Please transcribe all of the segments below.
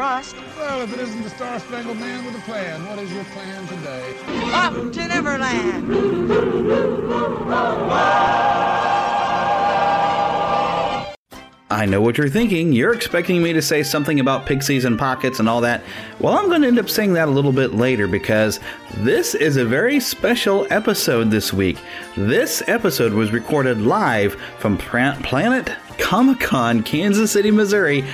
trust. Well, if it isn't the Star Spangled Man with a plan, what is your plan today? Up to Neverland! I know what you're thinking. You're expecting me to say something about pixies and pockets and all that. Well, I'm going to end up saying that a little bit later because this is a very special episode this week. This episode was recorded live from Planet Comic Con, Kansas City, Missouri,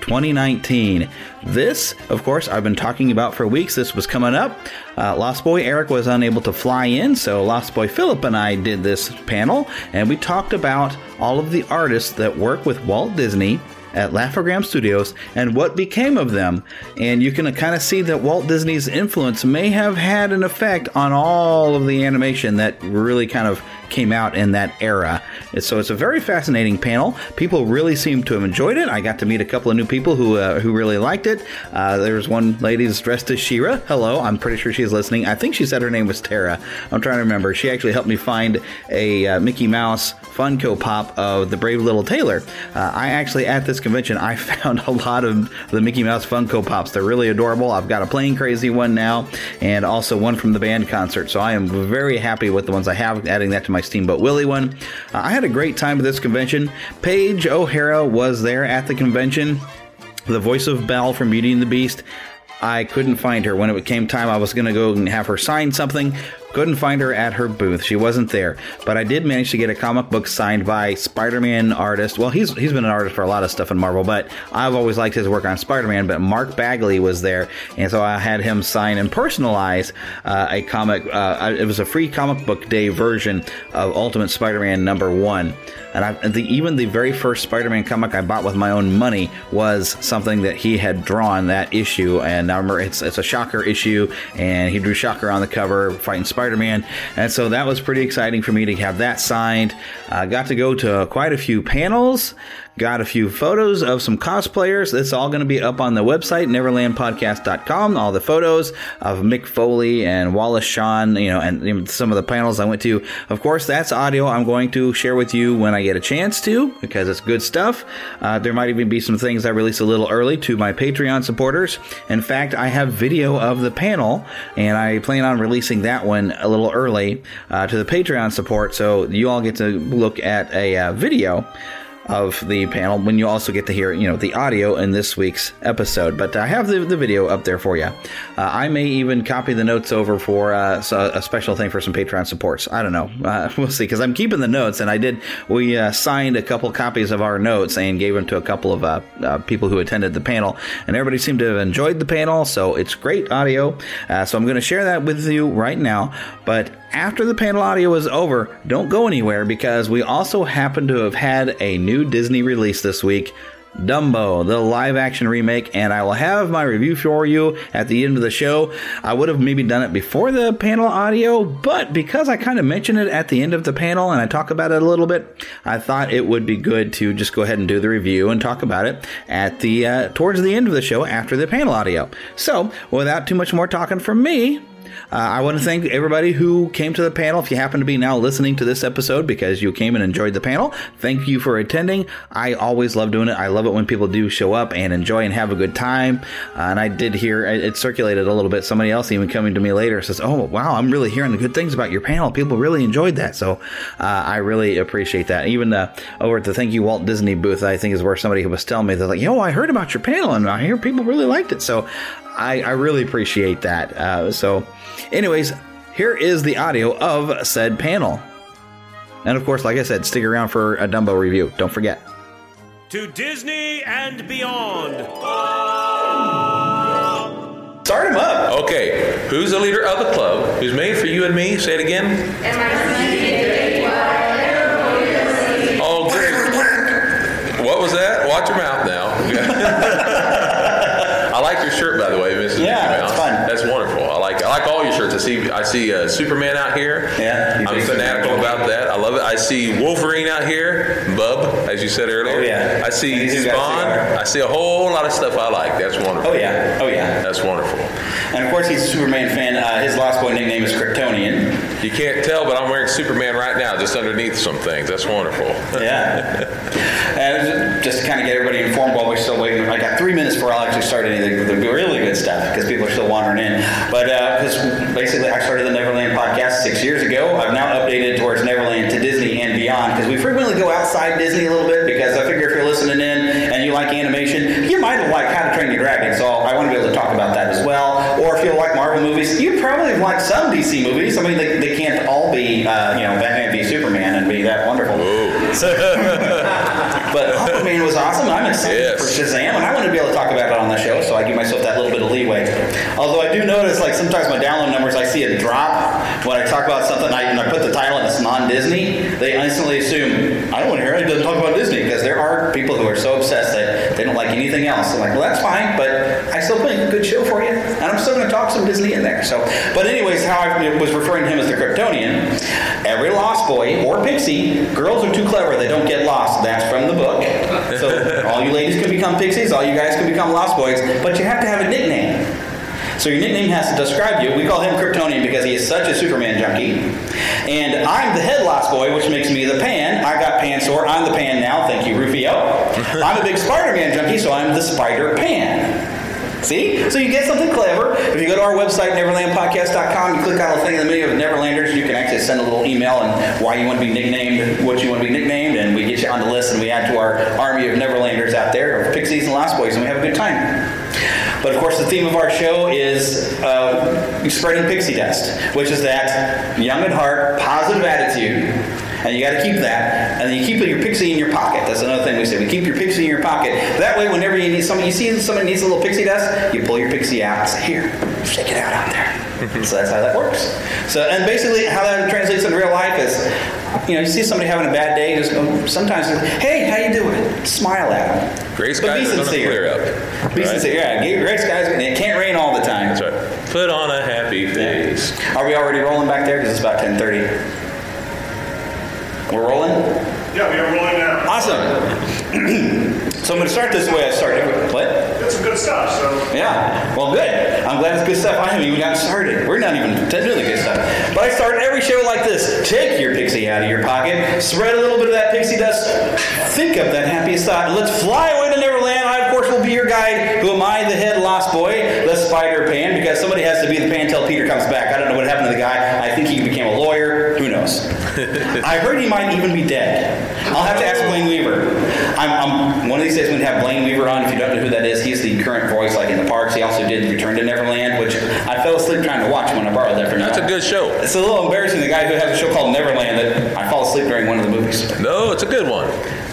2019. This, of course, I've been talking about for weeks. This was coming up. Uh, Lost Boy Eric was unable to fly in, so Lost Boy Philip and I did this panel, and we talked about all of the artists that work with Walt Disney at Laugh-O-Gram Studios and what became of them. And you can kind of see that Walt Disney's influence may have had an effect on all of the animation that really kind of came out in that era. So it's a very fascinating panel. People really seem to have enjoyed it. I got to meet a couple of new people who uh, who really liked it. Uh, there's one lady dressed as She-Ra. Hello, I'm pretty sure she's listening. I think she said her name was Tara. I'm trying to remember. She actually helped me find a uh, Mickey Mouse Funko Pop of the Brave Little Tailor. Uh, I actually at this convention I found a lot of the Mickey Mouse Funko Pops. They're really adorable. I've got a Plane Crazy one now, and also one from the band concert. So I am very happy with the ones I have. Adding that to my my Steamboat Willie one. Uh, I had a great time at this convention. Paige O'Hara was there at the convention. The voice of Belle from Beauty and the Beast. I couldn't find her. When it came time, I was going to go and have her sign something. Couldn't find her at her booth. She wasn't there. But I did manage to get a comic book signed by Spider-Man artist. Well, he's he's been an artist for a lot of stuff in Marvel, but I've always liked his work on Spider-Man. But Mark Bagley was there, and so I had him sign and personalize uh, a comic. Uh, it was a free comic book day version of Ultimate Spider-Man number one. And I, the, even the very first Spider-Man comic I bought with my own money was something that he had drawn that issue. And I remember it's it's a Shocker issue, and he drew Shocker on the cover fighting Spider. Spider Man. And so that was pretty exciting for me to have that signed. Uh, got to go to quite a few panels, got a few photos of some cosplayers. It's all going to be up on the website, neverlandpodcast.com. All the photos of Mick Foley and Wallace Shawn, you know, and some of the panels I went to. Of course, that's audio I'm going to share with you when I get a chance to because it's good stuff. Uh, there might even be some things I release a little early to my Patreon supporters. In fact, I have video of the panel and I plan on releasing that one a little early uh, to the Patreon support so you all get to look at a uh, video of the panel when you also get to hear you know the audio in this week's episode. But i have the, the video up there for you uh, i may even copy the notes over for uh, a special thing for some patreon supports. I don't know. Uh, we'll see because i'm keeping the notes and i did we uh, signed a couple copies of our notes and gave them to a couple of uh, uh, people who attended the panel and everybody seemed to have enjoyed the panel so it's great audio. So i'm going to share that with you right now. But after the panel audio is over, don't go anywhere because we also happen to have had a new Disney release this week Dumbo, the live action remake, and I will have my review for you at the end of the show. I would have maybe done it before the panel audio, but because I kind of mentioned it at the end of the panel and I talk about it a little bit, I thought it would be good to just go ahead and do the review and talk about it at the uh, towards the end of the show after the panel audio. So, without too much more talking from me, uh, I want to thank everybody who came to the panel. If you happen to be now listening to this episode because you came and enjoyed the panel, thank you for attending. I always love doing it. I love it when people do show up and enjoy and have a good time. Uh, and I did hear it circulated a little bit. Somebody else even coming to me later says, "Oh, wow, I'm really hearing the good things about your panel. People really enjoyed that." So uh, I really appreciate that. Even uh, over at the Thank You Walt Disney booth, I think is where somebody was telling me they're like, "Yo, I heard about your panel and I hear people really liked it." So I, I really appreciate that. Uh, so. Anyways, here is the audio of said panel. And of course, like I said, stick around for a Dumbo review. Don't forget. To Disney and beyond. Start him up. Okay. Who's the leader of the club? Who's made for you and me? Say it again. Oh, great. What was that? Watch your mouth now. I like your shirt, by the way, Mrs. Yeah, Mickey that's Mouse. fun. That's wonderful. I like I like all your shirts. I see I see uh, Superman out here. Yeah, I'm fanatical about that. I love it. I see Wolverine out here, Bub, as you said earlier. Oh, yeah. I see Spawn. I see a whole lot of stuff I like. That's wonderful. Oh, yeah. Oh, yeah. That's wonderful. And of course, he's a Superman fan. Uh, his Lost Boy nickname is Kryptonian. You can't tell, but I'm wearing Superman right now, just underneath some things. That's wonderful. Yeah. and just to kind of get everybody informed while we're still waiting, I got three minutes before I'll actually start any of the, really good stuff because people are still wandering in. But because basically, I started the Neverland podcast six years ago. I've now updated towards Neverland to Disney and beyond because we frequently go outside Disney a little bit because I figure if you're listening in and you like animation, you might have liked How to Train Your Dragon. So I want to be able to talk about that as well. You like Marvel movies, you probably have liked some DC movies. I mean, they, they can't all be, uh, you know, Batman v Superman and be that wonderful. So, but Aquaman was awesome. I'm excited for Shazam, and I want to be able to talk about it on the show, so I give myself that little bit of leeway. Although I do notice, like sometimes my download numbers, I see a drop when I talk about something. I, and I put the title and it's non-Disney. They instantly assume I don't want to hear it. Doesn't talk about Disney because there are people who are so obsessed that they don't like anything else. I'm like, well, that's fine, but I still make a good show for you, and I'm still going to talk some Disney in there. So, but anyways, how I was referring to him as the Kryptonian. Every Lost Boy or Pixie, girls are too clever. They don't get lost. That's from the book. So all you ladies can become pixies. All you guys can become Lost Boys. But you have to have a nickname. So your nickname has to describe you. We call him Kryptonian because he is such a Superman junkie. And I'm the head Lost Boy, which makes me the Pan. I got Pan sore. I'm the Pan now. Thank you, Rufio. I'm a big Spider-Man junkie, so I'm the Spider Pan. See? So you get something clever. If you go to our website, neverlandpodcast.com, you click on the thing in the menu of Neverlanders, you can actually send a little email and why you want to be nicknamed, what you want to be nicknamed, and we get you on the list and we add to our army of Neverlanders out there, of Pixies and Lost Boys, and we have a good time. But of course, the theme of our show is uh, spreading pixie dust, which is that young at heart, positive attitude. And you got to keep that. And then you keep your pixie in your pocket. That's another thing we say. We keep your pixie in your pocket. That way, whenever you need somebody, you see somebody needs a little pixie dust, you pull your pixie out and say, "Here, shake it out out there." so that's how that works. So, and basically, how that translates in real life is, you know, you see somebody having a bad day, just go, sometimes, "Hey, how you doing?" Smile at them. Gray But be skies are going to sincere. clear up. Be right? sincere. Yeah, gray skies. It can't rain all the time. That's right. Put on a happy face. Are we already rolling back there? Because it's about 10:30. We're rolling. Yeah, we are rolling now. Awesome. so I'm going to start this the way. I started. What? That's some good stuff. So Yeah. Well, good. I'm glad it's good stuff. I haven't even gotten started. We're not even doing the good stuff. But I start every show like this. Take your pixie out of your pocket. Spread a little bit of that pixie dust. Think of that happiest thought. And let's fly away to Neverland. I, of course, will be your guide. Who am I? The head lost boy, the spider pan, because somebody has to be the pan till Peter comes back. I don't know what happened to the guy. I think he became a lawyer. Knows? I heard he might even be dead. I'll have to ask Blayne Weaver. I'm, I'm one of these days going to have Blayne Weaver on. If you don't know who that is, he's the current voice, like in the parks. He also did Return to Neverland, which I fell asleep trying to watch when I borrowed that from That's a good show. It's a little embarrassing. The guy who has a show called Neverland that I fall asleep during one of the movies. No, it's a good one.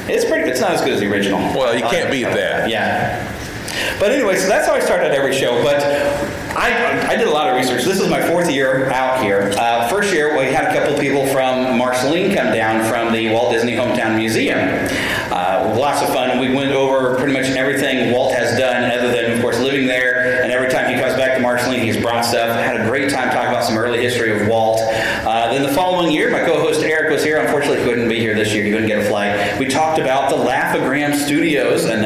It's pretty. It's not as good as the original. Well, you can't beat that. Yeah. But anyway, so that's how I started every show. But I, I, did a lot of research. This is my fourth year out here. Uh, first year, we had a couple of people from Marceline come down from the Walt Disney Hometown Museum. Uh, lots of fun. We went over pretty much everything Walt has done, other than, of course, living there. And every time he comes back to Marceline, he's brought stuff. Had a great time talking about some early history of Walt. Uh, then the following year, my co host Eric was here. Unfortunately, he couldn't be here this year. He couldn't get a flight. We talked about the Laugh-O-Gram Studios, and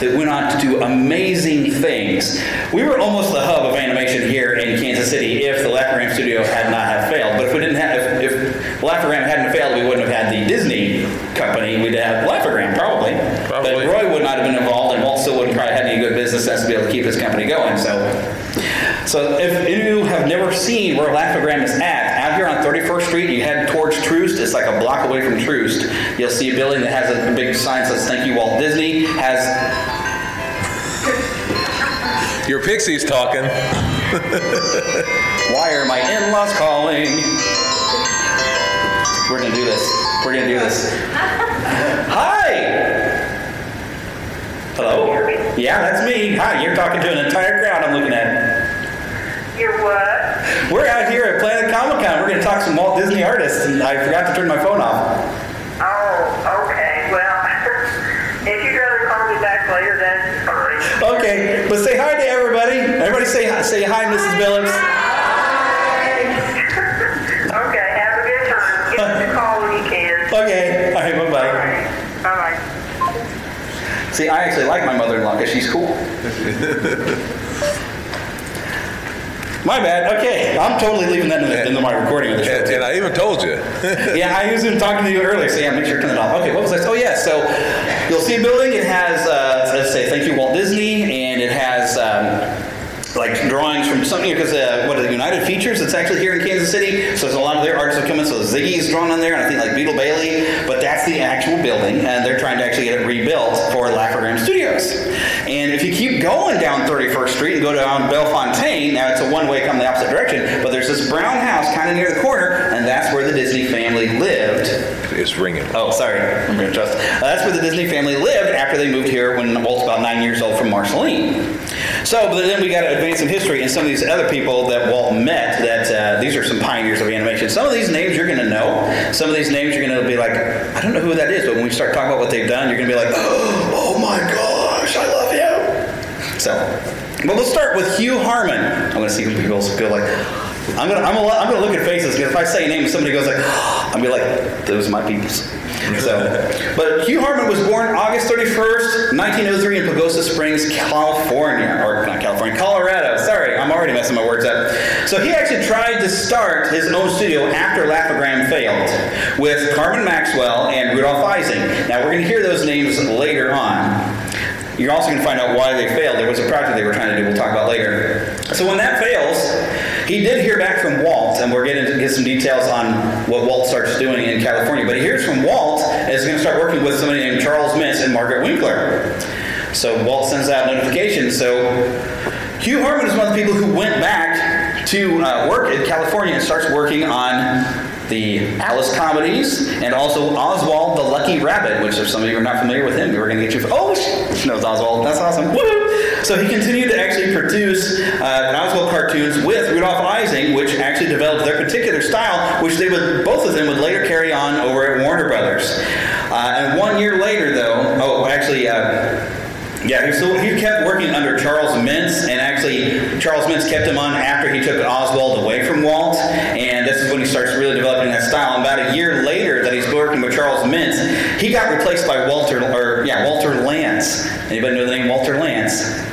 that went on to do amazing things. We were almost the hub of animation here in Kansas City if the Laugh-O-Gram Studio had not have failed. But if we didn't have, if, if Laugh-O-Gram hadn't failed, we wouldn't have had the Disney company. We'd have Laugh-O-Gram probably. Probably. But Roy would not have been involved, and Walt still wouldn't probably have any good business sense to be able to keep his company going. So, so if you have never seen where Laugh-O-Gram is at, here on 31st Street, you head towards Troost. It's like a block away from Troost. You'll see a building that has a big sign that says "Thank you, Walt Disney." Has Your pixie's talking. Why are my in-laws calling? We're gonna do this. We're gonna do this. Hi. Hello. Yeah, that's me. Hi. You're talking to an entire crowd. I'm looking at. You're what? We're out here at Planet Comic Con. We're gonna talk to some Walt Disney artists, and I forgot to turn my phone off. Oh, okay. Well, if you'd rather call me back later, that's fine. Okay, but say hi to everybody. Everybody say hi, say hi, Mrs. Billups. okay, have a good time. Give us a call when you can. Okay. All right. Bye bye. Bye-bye. See, I actually like my mother-in-law because she's cool. My bad. Okay, I'm totally leaving that in, the, into my recording of the show. And, and I even told you. yeah, I was even talking to you earlier, so yeah, make sure to turn it off. Okay, what was I? Oh yeah, so you'll see a building. It has, uh, let's say, thank you Walt Disney, and it has. Um, like drawings from something because uh, what are the United Features? It's actually here in Kansas City, so there's a lot of their artists that come in. So Ziggy's drawn on there, and I think like Beetle Bailey, but that's the actual building, and they're trying to actually get it rebuilt for Laugh-O-Gram Studios. If you keep going down 31st Street and go down Bellefontaine, now it's a one-way come the opposite direction, but there's this brown house kind of near the corner, and that's where the Disney family lived. It's ringing. Oh, sorry, I'm going to trust. Uh, that's where the Disney family lived after they moved here when Walt's about nine years old from Marceline. So, but then we got to advance in history and some of these other people that Walt met. That uh, these are some pioneers of animation. Some of these names you're going to know. Some of these names you're going to be like, I don't know who that is. But when we start talking about what they've done, you're going to be like, Oh my gosh, I love you. So, but we'll start with Hugh Harman. I'm going to see who people go like. I'm gonna, I'm gonna, I'm gonna look at faces because if I say a name somebody goes like, I'm gonna be like, those are my peoples. So, but Hugh Harman was born August 31st, 1903 in Pagosa Springs, California, or not California, Colorado. Sorry, I'm already messing my words up. So he actually tried to start his own studio after Laugh-O-Gram failed with Carman Maxwell and Rudolph Ising. Now we're going to hear those names later on. You're also going to find out why they failed. There was a project they were trying to do. We'll talk about later. So when that fails, he did hear back from Walt, and we're going to get some details on what Walt starts doing in California. But he hears from Walt and is going to start working with somebody named Charles Mintz and Margaret Winkler. So Walt sends out notifications. So Hugh Harman is one of the people who went back to uh, work in California and starts working on the Alice comedies, and also Oswald the Lucky Rabbit, which if some of you are not familiar with him, we were going to get you. Oh, she knows Oswald. That's awesome. Woo! So he continued to actually produce uh, Oswald cartoons with Rudolph Ising, which actually developed their particular style, which they would both of them would later carry on over at Warner Brothers. Uh, and one year later, though, oh, actually. Uh, yeah, he, he kept working under Charles Mintz, and actually, Charles Mintz kept him on after he took Oswald away from Walt, this is when he starts really developing that style. And about a year later, that he's working with Charles Mintz, he got replaced by Walter, or yeah, Walter Lantz. Anybody know the name Walter Lantz?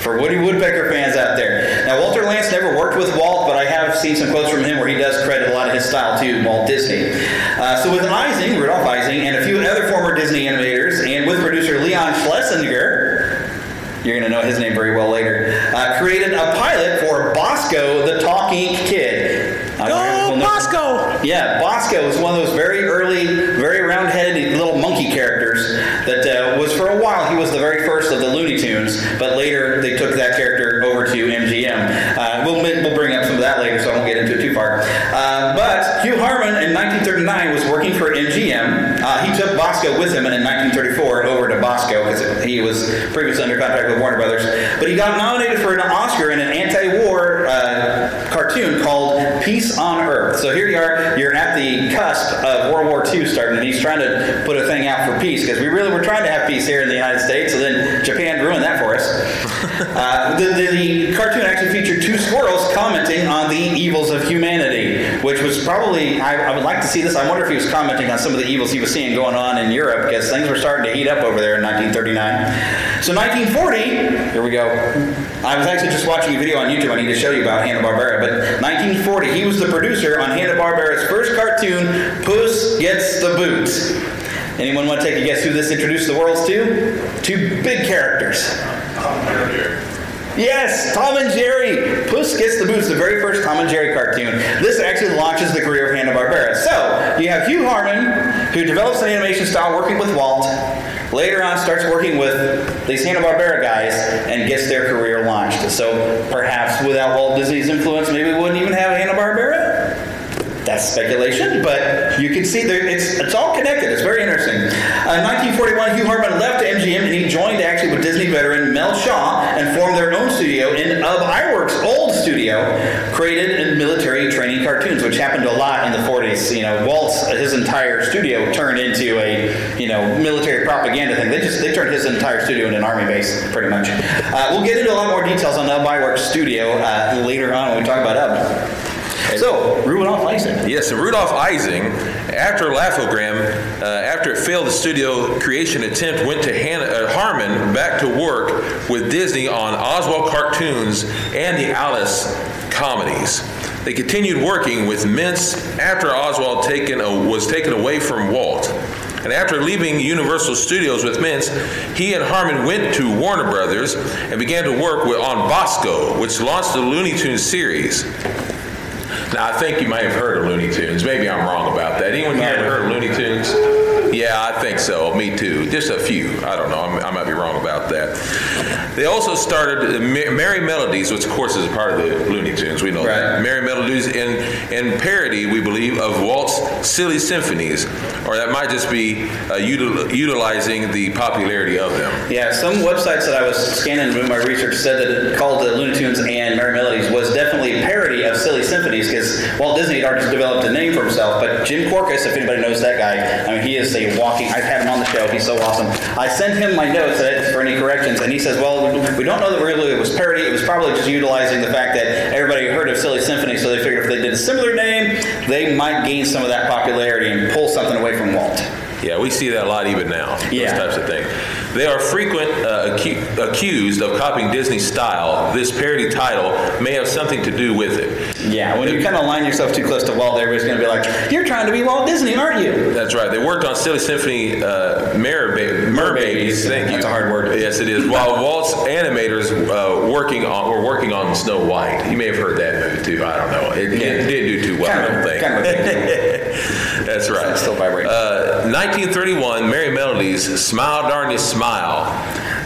For Woody Woodpecker fans out there. Now, Walter Lantz never worked with Walt, but I have seen some quotes from him where he does credit a lot of his style to Walt Disney. Uh, so with Ising, Rudolph Ising, and a few other former Disney animators, and with producer Leon Schlesinger, you're going to know his name very well later, uh, created a pilot for Bosko the Talking Kid. Go Bosko! Yeah, Bosko was one of those very early, very round-headed little monkey characters that uh, was for a while. He was the very first of the Looney Tunes, but later they took that character over to MGM. Uh, we'll, we'll bring up some of that later, so I won't get into it too far. Uh, but Hugh Harman in 1939 1939 was working for MGM. Uh, he took Bosko with him in 1934 over to Bosko because he was previously under contract with Warner Brothers. But he got nominated for an Oscar in an anti-war uh, cartoon called Peace on Earth. So here you are, you're at the cusp of World War II starting, and he's trying to put a thing out for peace because we really were trying to have peace here in the United States, so then Japan ruined that for us. Uh, the, the, the cartoon actually featured two squirrels commenting on the evils of humanity, which was probably, I, I would like to see this. I wonder if he was commenting on some of the evils he was seeing going on in Europe because things were starting to heat up over there in 1939. So 1940, here we go. I was actually just watching a video on YouTube I need to show you about Hanna-Barbera, but 1940, he was the producer on Hanna-Barbera's first cartoon, Puss Gets the Boots. Anyone want to take a guess who this introduced the world to? Two big characters. Yes, Tom and Jerry. Puss Gets the Boots, the very first Tom and Jerry cartoon. This actually launches the career of Hanna-Barbera. So, you have Hugh Harman, who develops an animation style working with Walt. Later on, starts working with these Hanna-Barbera guys and gets their career launched. So, perhaps without Walt Disney's influence, maybe we wouldn't even have Hanna-Barbera? That's speculation, but you can see there, it's it's all connected. It's very interesting. Uh, in 1941, Hugh Harman left MGM and he joined actually with Disney veteran Mel Shaw and formed their own studio in Ub Iwerk's old studio, created in military training cartoons, which happened a lot in the 40s. You know, Walt's his entire studio turned into a you know military propaganda thing. They just they turned his entire studio into an army base, pretty much. Uh, we'll get into a lot more details on Ub Iwerk's studio uh, later on when we talk about Ub. So, Rudolph Ising. Yes, and Rudolph Ising, after Laugh-O-Gram, uh, after it failed the studio creation attempt, went to Han- uh, Harman back to work with Disney on Oswald cartoons and the Alice comedies. They continued working with Mintz after Oswald taken, uh, was taken away from Walt. And after leaving Universal Studios with Mintz, he and Harman went to Warner Brothers and began to work with, on Bosko, which launched the Looney Tunes series. Now, I think you may have heard of Looney Tunes. Maybe I'm wrong about that. Anyone here heard of Looney Tunes? Yeah, I think so. Me too. Just a few. I don't know. I might be wrong about that. They also started Merrie Melodies, which of course is a part of the Looney Tunes. We know right. that. Merrie Melodies in, in parody, we believe, of Walt's Silly Symphonies, or that might just be uh, util- utilizing the popularity of them. Yeah, some websites that I was scanning doing my research said that it called the Looney Tunes and Merrie Melodies was definitely a parody of Silly Symphonies because Walt Disney had already developed a name for himself. But Jim Korkis, if anybody knows that guy, I mean, he is a walking. I've had him on the show. He's so awesome. I sent him my notes for any corrections, and he says, "Well, we don't know that really it was parody. It was probably just utilizing the fact that everybody heard of Silly Symphony, so they figured if they did a similar name, they might gain some of that popularity and pull something away from Walt." Yeah, we see that a lot even now. Those Yeah. types of things. They are frequent uh, acu- accused of copying Disney's style. This parody title may have something to do with it. Yeah, when you kind of line yourself too close to Walt, everybody's going to be like, "You're trying to be Walt Disney, aren't you?" That's right. They worked on Silly Symphony uh, Mer ba- Merbabies. Thank you. That's a hard word. Yes, it is. While Walt's animators uh, working on were working on Snow White. You may have heard that movie too. I don't know. It, it didn't do too well. Kind I don't think. kind of Right. Still vibrating. Uh, 1931, Merrie Melodies, Smile Darn You Smile.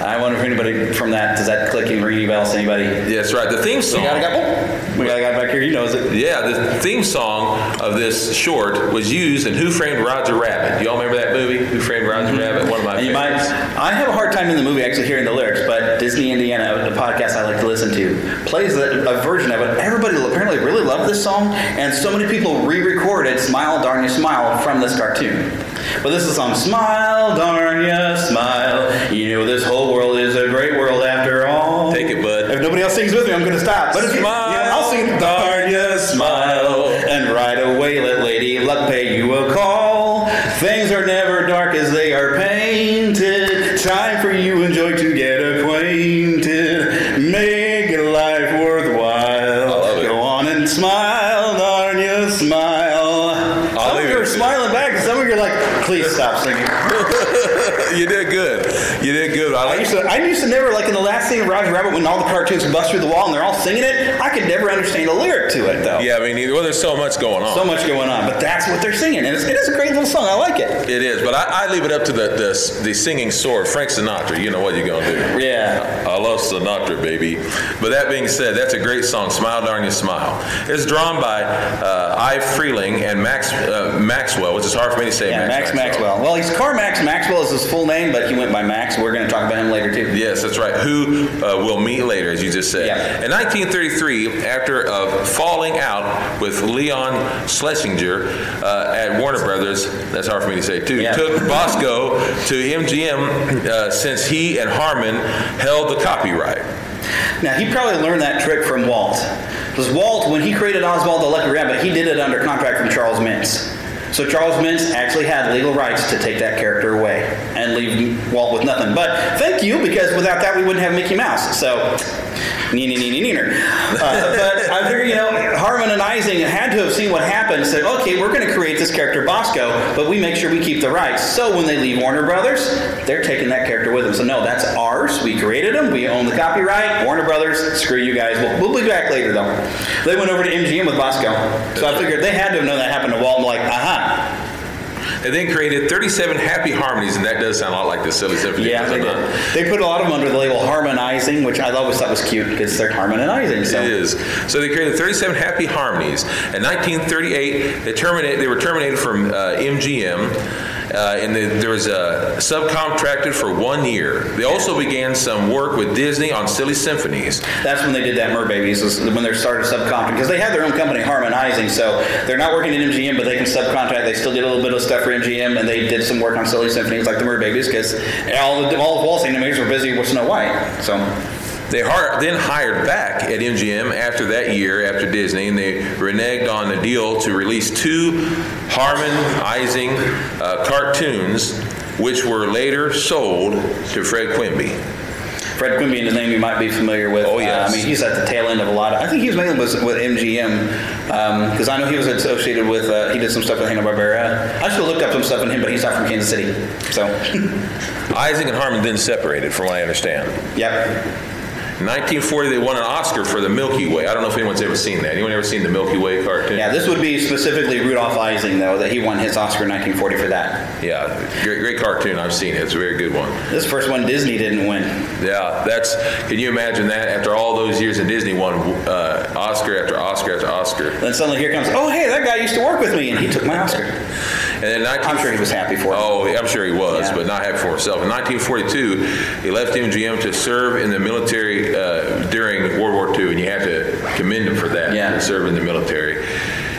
I wonder if anybody from that does that click and ring bells anybody? That's right. The theme song. We got a guy. oh, we got a guy back here. He knows it. Yeah, the theme song of this short was used in Who Framed Roger Rabbit. Y'all remember that movie, Who Framed Roger mm-hmm. Rabbit? One of my you might. I have a hard time in the movie actually hearing the lyrics, but Disney Indiana, the podcast I like to listen to, plays a, a version of it. Everybody apparently really loved this song, and so many people re-recorded "Smile, Darn You Smile" from this cartoon. But this is song "Smile, Darn You Smile." You know this whole world is a great world after all. Take it, bud. If nobody else sings with me, I'm going to stop. But if Smile, Roger Rabbit when all the cartoons bust through the wall and they're all singing it. I could never understand a lyric to it though. Yeah, I mean, well, there's so much going on. So much going on, but that's what they're singing, and it's, it is a great little song. I like it. It is, but I, I leave it up to the, the the singing sword, Frank Sinatra. You know what you're gonna do. Yeah. I love Sinatra, baby. But that being said, that's a great song. Smile, darn you, smile. It's drawn by uh, Ive Freleng and Max uh, Maxwell, which is hard for me to say. Yeah, Max, Maxwell. Well, he's Carmax Maxwell is his full name, but he went by Max. We're going to talk about him later too. Yes, that's right. Who uh, we'll meet later, as you just said. Yeah. In 1933, after uh, falling out with Leon Schlesinger uh, at Warner Brothers, that's hard for me to say too, Yeah. took Bosko to MGM uh, since he and Harman held the copyright. Now he probably learned that trick from Walt. Because Walt, when he created Oswald the Lucky Rabbit, he did it under contract from Charles Mintz. So Charles Mintz actually had legal rights to take that character away and leave Walt with nothing. But thank you, because without that we wouldn't have Mickey Mouse. So, nee, nee, nee, nee, neener. Uh, but I figure, you know, Harman and Ising had to have seen what happened said, okay, we're going to create this character Bosko, but we make sure we keep the rights. So when they leave Warner Brothers, they're taking that character with them. So no, that's ours. We created him. We own the copyright. Warner Brothers, screw you guys. We'll, we'll be back later, though. They went over to MGM with Bosko. So I figured they had to have known that happened to Walt and like, aha. They then created 37 happy harmonies, and that does sound a lot like the Silly Symphony. Yeah, they, did. they put a lot of them under the label Harman-Ising, which I always thought was cute because they're harmonizing. So. It is. So they created 37 happy harmonies. In 1938, they terminated. They were terminated from uh, MGM. Uh, and the, there was a subcontracted for one year. They also began some work with Disney on Silly Symphonies. That's when they did that Merbabies, was when they started subcontracting because they had their own company Harman-Ising, so they're not working in MGM, but they can subcontract. They still did a little bit of stuff for MGM, and they did some work on Silly Symphonies like the Merbabies because all the all of Walt's animators were busy with Snow White. So They then hired back at MGM after that year, after Disney, and they reneged on the deal to release two Harman-Ising uh, cartoons, which were later sold to Fred Quimby. Fred Quimby and his name you might be familiar with. Oh, yes. Uh, I mean, he's at the tail end of a lot. Of, I think he was mainly with, with MGM because I know he was associated with. Uh, he did some stuff with Hanna Barbera. I should have looked up some stuff on him, but he's not from Kansas City. So, Isaac and Harman then separated, from what I understand. yep. In 1940, they won an Oscar for the Milky Way. I don't know if anyone's ever seen that. Anyone ever seen the Milky Way cartoon? Yeah, this would be specifically Rudolph Ising, though, that he won his Oscar in 1940 for that. Yeah, great, great cartoon. I've seen it. It's a very good one. This first one Disney didn't win. Yeah, that's. Can you imagine that? After all those years in Disney, won uh, Oscar after Oscar after Oscar. Then suddenly here comes, oh, hey, that guy used to work with me, and he took my Oscar. And then 19- I'm sure he was happy for it. Oh, I'm sure he was, Yeah. but not happy for himself. In 1942, he left MGM to serve in the military uh, during World War II, and you have to commend him for that. Yeah. to serve in the military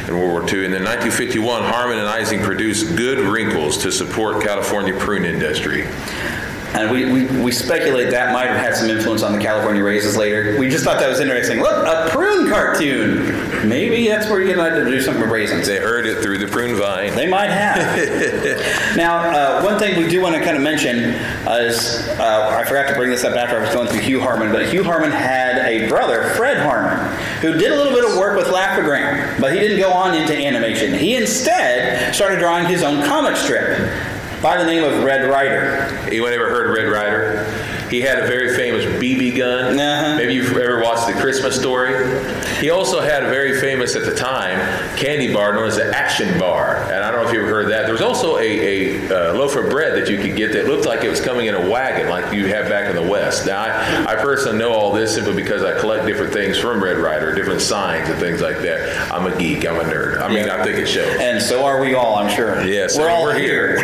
in World War II. And then 1951, Harman and Ising produced Good Wrinkles to support California prune industry. And we, we, we speculate that might have had some influence on the California raisins later. We just thought that was interesting. Look, a prune cartoon. Maybe that's where you to do something with raisins. They heard it through the prune vine. They might have. now, uh, one thing we do want to kind of mention is uh, I forgot to bring this up after I was going through Hugh Harman, but Hugh Harman had a brother, Fred Harman, who did a little bit of work with Laugh-O-Gram, but he didn't go on into animation. He instead started drawing his own comic strip by the name of Red Ryder. Anyone ever heard of Red Ryder? He had a very famous BB gun. Uh-huh. Maybe you've ever watched The Christmas Story. He also had a very famous at the time candy bar known as the Action Bar. And I don't know if you ever heard that. There was also a, a uh, loaf of bread that you could get that looked like it was coming in a wagon, like you have back in the West. Now, I, I personally know all this simply because I collect different things from Red Ryder, different signs and things like that. I'm a geek. I'm a nerd. I mean, Yeah. I think it shows. And so are we all, I'm sure. Yes, we're I mean, all we're here.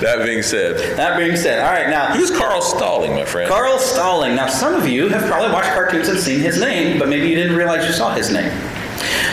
that being said, That being said, all right, now who's Carl Stalling, my friend? Carl Stalling. Now, some of you have probably watched cartoons and seen his name, but maybe you didn't realize you saw his name.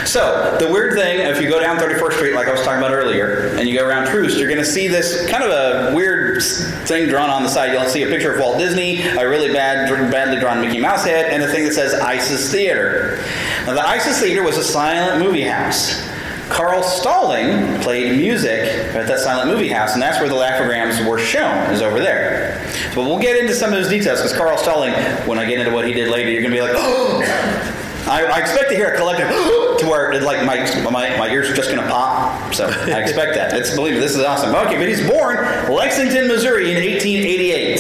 So, the weird thing, if you go down 31st Street, like I was talking about earlier, and you go around Troost, you're going to see this kind of a weird thing drawn on the side. You'll see a picture of Walt Disney, a really bad, badly drawn Mickey Mouse head, and a thing that says Isis Theater. Now, the Isis Theater was a silent movie house. Carl Stalling played music at that silent movie house, and that's where the Laugh-O-Grams were shown, is over there. But we'll get into some of those details, because Carl Stalling, when I get into what he did later, you're going to be like, oh! I, I expect to hear a collective to where it, like my, my my ears are just gonna pop. So I expect that. It's believe this is awesome. Okay, but he's born Lexington, Missouri in 1888,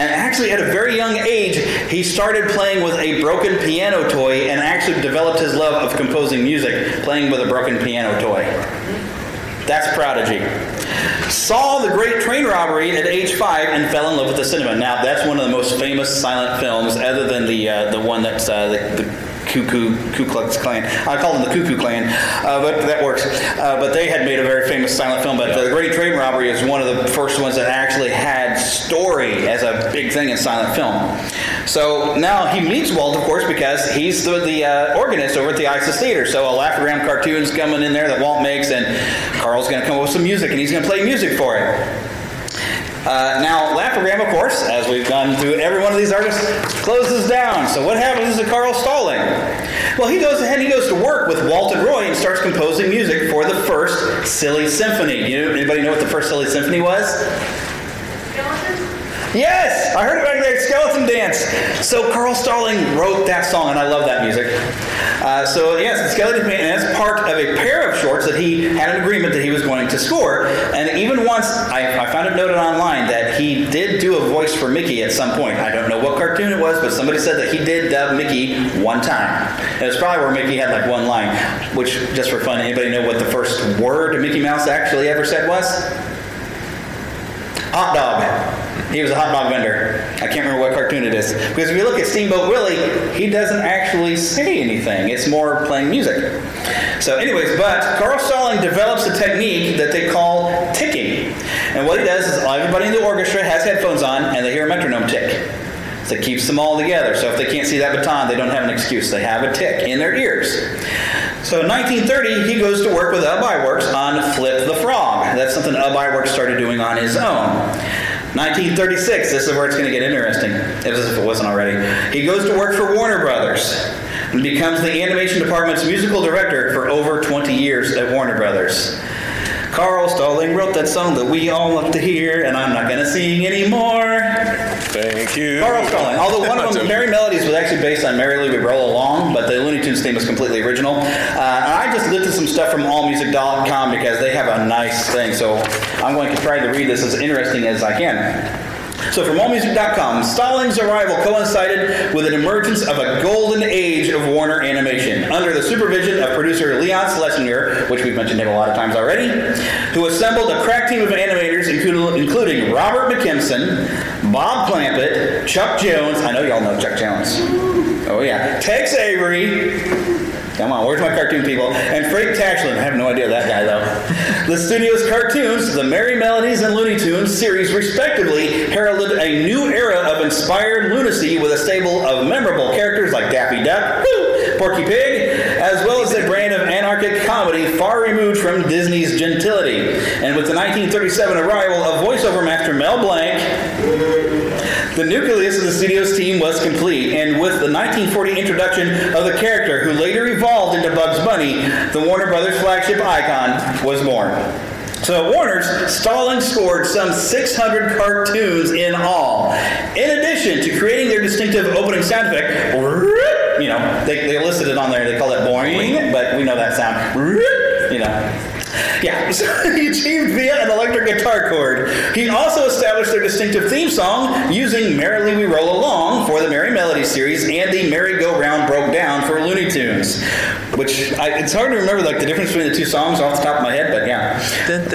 and actually at a very young age he started playing with a broken piano toy and actually developed his love of composing music, playing with a broken piano toy. That's prodigy. Saw the great train robbery at age five and fell in love with the cinema. Now that's one of the most famous silent films, other than the uh, the one that's uh, the, the Cuckoo Ku Klux Klan. I call them the Cuckoo Clan, uh, but that works. Uh, but they had made a very famous silent film. But the Great Train Robbery is one of the first ones that actually had story as a big thing in silent film. So now he meets Walt, of course, because he's the, the uh, organist over at the Isis Theater. So a Laugh-O-Gram cartoon's coming in there that Walt makes, and Carl's going to come up with some music, and he's going to play music for it. Uh, now, Laugh-O-Gram, of course, as we've gone through every one of these artists, closes down. So what happens to Carl Stalling? Well, he goes ahead and he goes to work with Walt and Roy and starts composing music for the first Silly Symphony. You know, anybody know what the first Silly Symphony was? Yes, I heard it back there, Skeleton Dance. So Carl Stalling wrote that song, and I love that music. Uh, so yes, Skeleton Dance, that's part of a pair of shorts that he had an agreement that he was going to score. And even once, I, I found it noted online that he did do a voice for Mickey at some point. I don't know what cartoon it was, but somebody said that he did dub Mickey one time. And it's probably where Mickey had like one line, which, just for fun, anybody know what the first word Mickey Mouse actually ever said was? Hot dog. He was a hot dog vendor. I can't remember what cartoon it is. Because if you look at Steamboat Willie, he doesn't actually say anything. It's more playing music. So, anyways, but Carl Stalling develops a technique that they call ticking. And what he does is everybody in the orchestra has headphones on and they hear a metronome tick. So it keeps them all together. So if they can't see that baton, they don't have an excuse. They have a tick in their ears. So in 1930, he goes to work with Ub Iwerks on Flip the Frog. That's something Ub Iwerks started doing on his own. 1936, this is where it's going to get interesting, as if it wasn't already. He goes to work for Warner Brothers and becomes the animation department's musical director for over 20 years at Warner Brothers. Carl Stalling wrote that song that we all love to hear, and I'm not going to sing anymore. Thank you. Carl Stalling. Although one of them, Merrie Melodies, was actually based on "Mary Merrily We Roll Along, but the Looney Tunes theme was completely original. Uh, and I just lifted some stuff from AllMusic.com because they have a nice thing. So I'm going to try to read this as interesting as I can. So from AllMusic.com, Stalling's arrival coincided with an emergence of a golden age of Warner Animation under the supervision of producer Leon Schlesinger, which we've mentioned him a lot of times already, who assembled a crack team of animators including Robert McKimson, Bob Clampett, Chuck Jones, I know y'all know Chuck Jones. Oh yeah, Tex Avery, Come on, where's my cartoon people? And Frank Tashlin. I have no idea that guy though. the studio's cartoons, the Merrie Melodies and Looney Tunes series, respectively, heralded a new era of inspired lunacy with a stable of memorable characters like Daffy Duck, woo, Porky Pig, as well as a brand of anarchic comedy far removed from Disney's gentility. And with the 1937 arrival of voiceover master Mel Blanc, the nucleus of the studio's team was complete, and with the 1940 introduction of the character who later evolved into Bugs Bunny, the Warner Brothers flagship icon was born. So at Warner's, Stalling scored some 600 cartoons in all. In addition to creating their distinctive opening sound effect, you know, they, they listed it on there, they call it boing, but we know that sound. You know. Yeah, so he achieved via an electric guitar chord. He also established their distinctive theme song using Merrily We Roll Along for the Merrie Melody series and the Merry Go Round Broke Down for Looney Tunes. Which, I, it's hard to remember like the difference between the two songs off the top of my head, but yeah.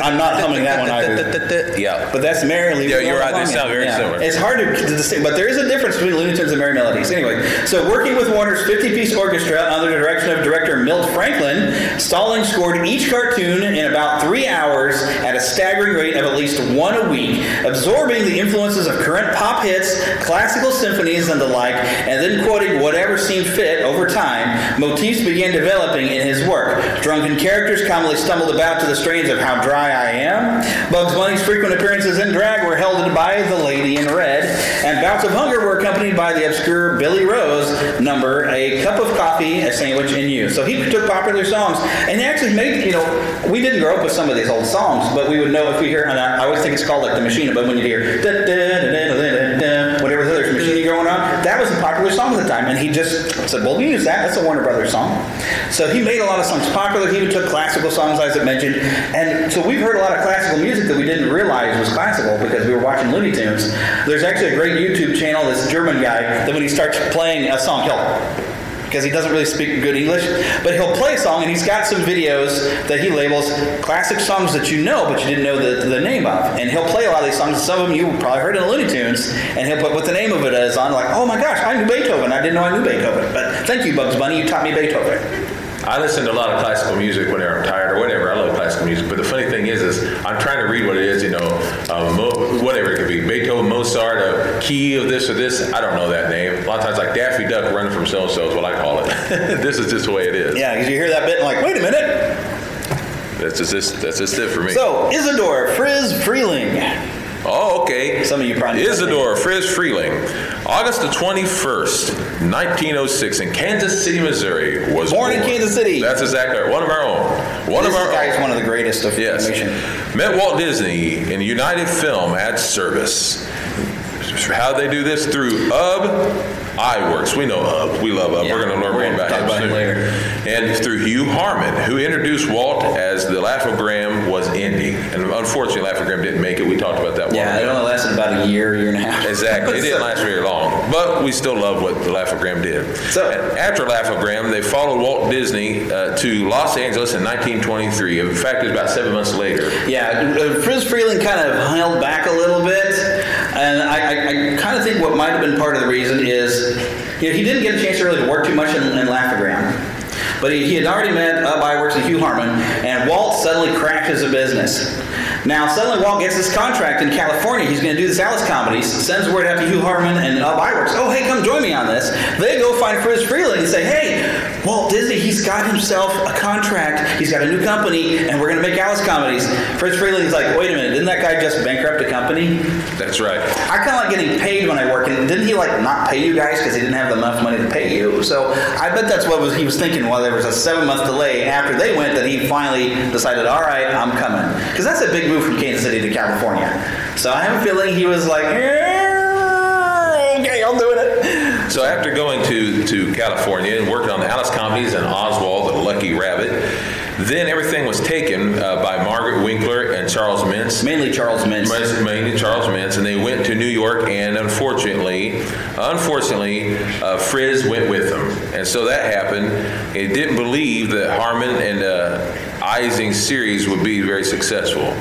I'm not humming that one either. Yeah. But that's Merrily Yeah, We you're Roll right, they sound very Yeah. similar. It's hard to, to distinguish, but there is a difference between Looney Tunes and Merrie Melodies. Anyway, so working with Warner's 50-piece orchestra under the direction of director Milt Franklin, Stalling scored each cartoon in about three hours at a staggering rate of at least one a week, absorbing the influences of current pop hits, classical symphonies, and the like, and then quoting whatever seemed fit over time. Motifs began developing in his work. Drunken characters commonly stumbled about to the strains of How Dry I Am. Bugs Bunny's frequent appearances in drag were held by the Lady in Red, and bouts of hunger were accompanied by the obscure Billy Rose number, A Cup of Coffee, A Sandwich, and You. So he took popular songs and actually made, you know, we didn't grow up with some of these old songs, but we would know if we hear, and I always think it's called like the machine, but when you hear da, da, da, whatever the other machine you go growing up, that was a popular song at the time. And he just said, well, we use that. That's a Warner Brothers song. So he made a lot of songs popular. He took classical songs, as I mentioned. And so we've heard a lot of classical music that we didn't realize was classical because we were watching Looney Tunes. There's actually a great YouTube channel, this German guy, that when he starts playing a song, he'll because he doesn't really speak good English. But he'll play a song, and he's got some videos that he labels classic songs that you know, but you didn't know the, the name of. And he'll play a lot of these songs. Some of them you probably heard in Looney Tunes, and he'll put what the name of it is on. Like, oh my gosh, I knew Beethoven. I didn't know I knew Beethoven. But thank you, Bugs Bunny. You taught me Beethoven. I listen to a lot of classical music whenever I'm tired or whatever. I love classical music, but the funny thing is, is I'm trying to read what it is. You know, uh, Mo- whatever it could be, Beethoven, Mozart, a key of this or this. I don't know that name. A lot of times, like Daffy Duck running from so and so is what I call it. this is just the way it is. Yeah, because you hear that bit and like, wait a minute. That's just this. That's just it for me. So Isidore Friz Freleng. Oh, okay. Some of you probably Isidore Friz Freleng, August the 21st, 1906, in Kansas City, Missouri, was born, in Kansas City. That's exactly right. One of our own. One this of our guy own. is one of the greatest of yes. animation. Met Walt Disney in United Film at service. How they do this through UB Iwerks. We know UB. We love UB. Yeah, We're going to learn more about him soon. later. And through Hugh Harman, who introduced Walt as the Laugh-O-Gram was ending. And unfortunately, Laugh-O-Gram didn't make it. We talked about that. Yeah, it only lasted about a year, year and a half. Exactly. It didn't last very long, but we still love what the Laugh-O-Gram did. So- And after Laugh-O-Gram, they followed Walt Disney uh, to Los Angeles in 1923. In fact, it was about seven months later. Yeah, uh, Friz Freleng kind of held back a little bit, and I, I, I kind of think what might have been part of the reason is you know, he didn't get a chance early to really work too much in, in Laugh-O-Gram. But he, he had already met uh, Ub Iwerks and Hugh Harman, and Walt suddenly crashes a business. Now, suddenly Walt gets this contract in California. He's going to do this Alice comedies, sends word out to Hugh Harman and Ub Iwerks, oh, hey, come join me on this. They go find Friz Freleng and say, hey, Walt Disney, he's got himself a contract. He's got a new company, and we're going to make Alice comedies. Friz Freleng's like, wait a minute, didn't that guy just bankrupt a company? That's right. I kind of like getting paid when I work, and didn't he like not pay you guys because he didn't have enough money to pay you? So I bet that's what was, he was thinking while there was a seven month delay after they went that he finally decided, all right, I'm coming, because that's a big move from Kansas City to California. So I have a feeling he was like, okay, I'm doing it. So after going to, to California and working on the Alice comedies and Oswald the Lucky Rabbit, then everything was taken uh, by Margaret Winkler and Charles Mintz. Mainly Charles Mintz. Mainly Charles Mintz, and they went to New York, and unfortunately, unfortunately, uh, Friz went with them, and so that happened. It didn't believe that Harman and uh, Ising's series would be very successful.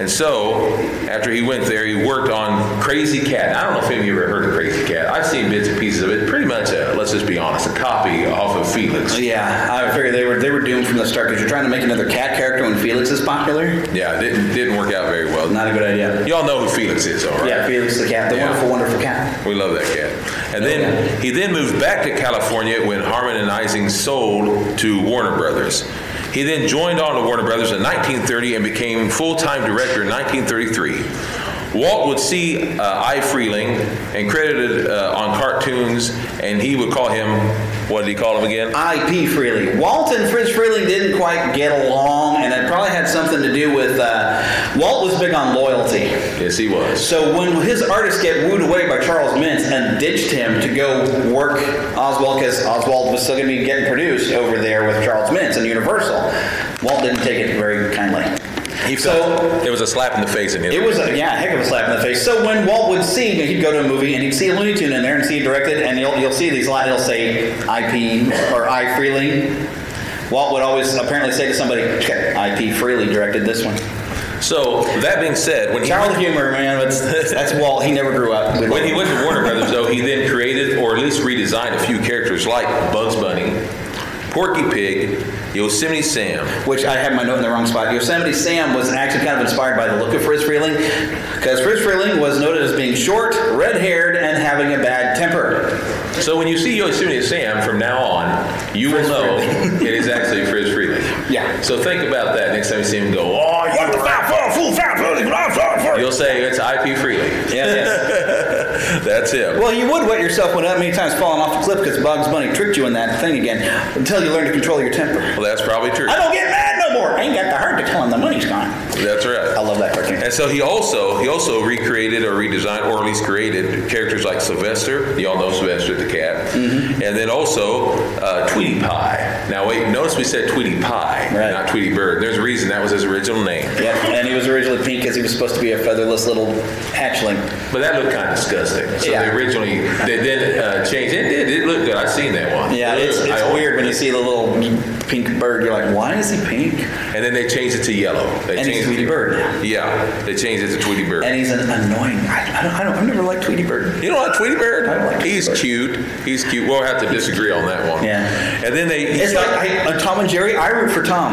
And so, after he went there, he worked on Krazy Kat. I don't know if any of you ever heard of Krazy Kat. I've seen bits and pieces of it. Pretty much, a, let's just be honest, a copy off of Felix. Oh, yeah, I figured they were they were doomed from the start because you're trying to make another cat character when Felix is popular. Yeah, it didn't, didn't work out very well. Not a good idea. Y'all know who Felix is, all right? Yeah, Felix the cat, the Yeah. wonderful, wonderful cat. We love that cat. And then he then moved back to California when Harman and Ising sold to Warner Brothers. He then joined on to Warner Brothers in 1930 and became full-time director in 1933. Walt would see uh, I. Freleng and credited uh, on cartoons, and he would call him, what did he call him again? I.P. Freely. Walt and Fritz Freleng didn't quite get along, and probably had something to do with uh, Walt was big on loyalty. Yes, he was. So when his artists get wooed away by Charles Mintz and ditched him to go work Oswald, because Oswald was still going to be getting produced over there with Charles Mintz and Universal, Walt didn't take it very kindly. He felt it was a slap in the face in It was a yeah, a heck of a slap in the face. So when Walt would see, he'd go to a movie and he'd see a Looney Tune in there and see it directed, and you'll you'll see these lines. He'll say IP or I Freely. Walt would always apparently say to somebody, "IP Freely directed this one." So that being said, when he Child humor, man, that's, that's Walt. He never grew up. When he went to Warner Brothers, though, he then created or at least redesigned a few characters like Bugs Bunny, Porky Pig, Yosemite Sam. Which I had my note in the wrong spot. Yosemite Sam was actually kind of inspired by the look of Fritz Freleng, because Fritz Freleng was noted as being short, red-haired, and having a bad temper. So when you see Yosemite Sam from now on, you will know it is actually Fritz Freleng. Yeah. So think about that next time you see him go, oh, you fool, You'll say it's IP Freeling. Yeah, yes. That's it. Well, you would wet yourself when that many times falling off the cliff because Bugs Bunny tricked you in that thing again until you learn to control your temper. Well, that's probably true. I don't get mad I ain't got the heart to tell him the money's gone. That's right. I love that cartoon. And so he also he also recreated or redesigned or at least created characters like Sylvester. Y'all know Sylvester the cat. Mm-hmm. And then also uh, Tweety Pie. Now wait, notice we said Tweety Pie, Right. not Tweety Bird. There's a reason that was his original name. Yep, and he was originally pink because he was supposed to be a featherless little hatchling. But that looked kind of disgusting. So Yeah. they originally they then uh, changed it. Did it looked good? I've seen that one. Yeah, it's, it's weird when you see the little pink bird. You're like, why is he pink? And then they changed it to yellow. They And he's Tweety Bird now. Yeah, they changed it to Tweety Bird. And he's an annoying. I, I don't. I don't. I've never liked Tweety Bird. You don't like Tweety Bird? I don't like Tweety He's Bird. cute. He's cute. We'll have to disagree on that one. Yeah. And then they. It's like I, uh, Tom and Jerry. I root for Tom.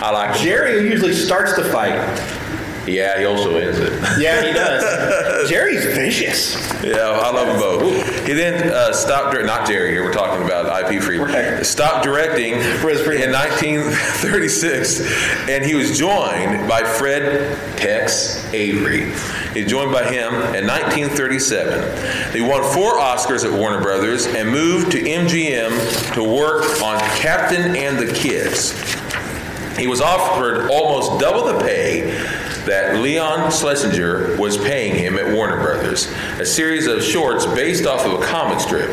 I like Jerry usually starts the fight. Yeah, he also ends it. Yeah, he does. Jerry's vicious. Yeah, I love them both. He then uh, stopped. dir- Not Jerry here. We're talking about IP free. Right. Stopped directing in 1936, and he was joined by Fred Tex Avery. He's joined by him in 1937. They won four Oscars at Warner Brothers and moved to MGM to work on Captain and the Kids. He was offered almost double the pay that Leon Schlesinger was paying him at Warner Brothers, a series of shorts based off of a comic strip,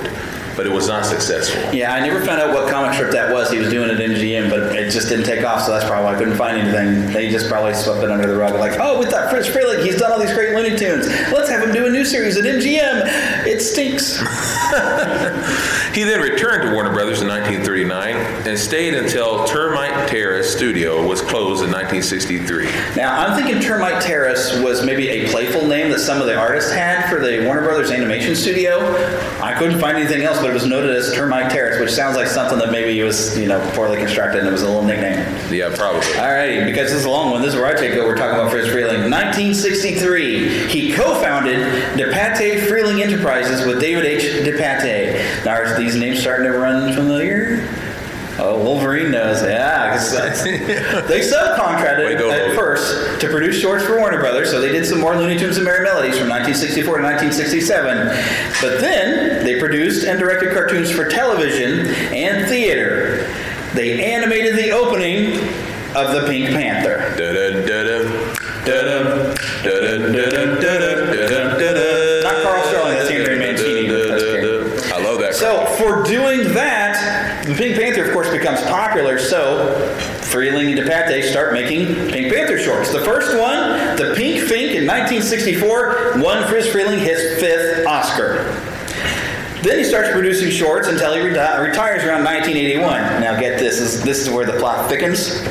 but it was not successful. Yeah, I never found out what comic strip that was. He was doing it in GM, but it just didn't take off, so that's probably why I couldn't find anything. They just probably swept it under the rug. Like, oh, we thought Fritz Freleng, he's done all these great Looney Tunes. Let's have him do a new series at MGM. It stinks. He then returned to Warner Brothers in 1939 and stayed until Termite Terrace Studio was closed in 1963. Now, I'm thinking Termite Terrace was maybe a playful name that some of the artists had for the Warner Brothers animation studio. I couldn't find anything else, it was noted as Termite Terrace, which sounds like something that maybe was, you know, poorly constructed and it was a little nickname. Yeah, probably. Alrighty, because this is a long one. This is where I take over. We're talking about Fritz Freleng. 1963, he co-founded DePatie Freleng Enterprises with David H. DePatie. Now, are these names starting to run familiar? Oh, Wolverine knows. Uh, yeah, they subcontracted Way to go, at Logan. first to produce shorts for Warner Brothers, so they did some more Looney Tunes and Merrie Melodies from 1964 to 1967. But then they produced and directed cartoons for television and theater. They animated the opening of the Pink Panther. Dun-dun, dun-dun, dun-dun, popular. So Freleng and DePatie start making Pink Panther shorts. The first one, the Pink Phink in 1964, won Fritz Freleng his fifth Oscar. Then he starts producing shorts until he reti- retires around 1981. Now, get this: this is, this is where the plot thickens.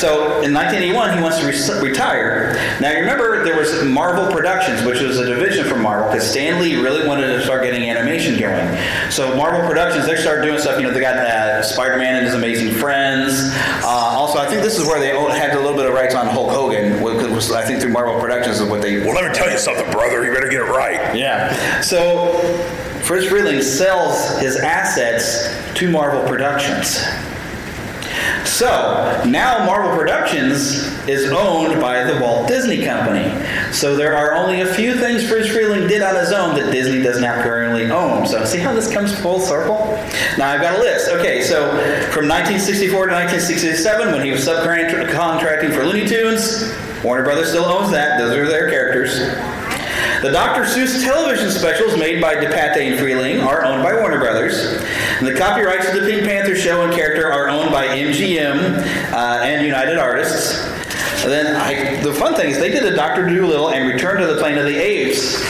So, in 1981, he wants to re- retire. Now, you remember there was Marvel Productions, which was a division from Marvel, because Stan Lee really wanted to start getting animation going. So, Marvel Productions, they started doing stuff. You know, they got uh, Spider-Man and His Amazing Friends. Uh, also, I think this is where they had a little bit of rights on Hulk Hogan. which Was, I think through Marvel Productions is what they Well, let me tell you something, brother. You better get it right. yeah. So Fritz Freleng sells his assets to Marvel Productions. So now Marvel Productions is owned by the Walt Disney Company. So there are only a few things Fritz Freleng did on his own that Disney does not currently own. So see how this comes full circle? Now I've got a list. Okay, so from 1964 to 1967, when he was subcontracting for Looney Tunes, Warner Brothers still owns that. Those are their characters. The Dr. Seuss television specials made by DePatie and Freleng are owned by Warner Brothers. And the copyrights to the Pink Panther show and character are owned by MGM uh, and United Artists. And then I, the fun thing is they did a Dr. Dolittle and Return to the Planet of the Apes,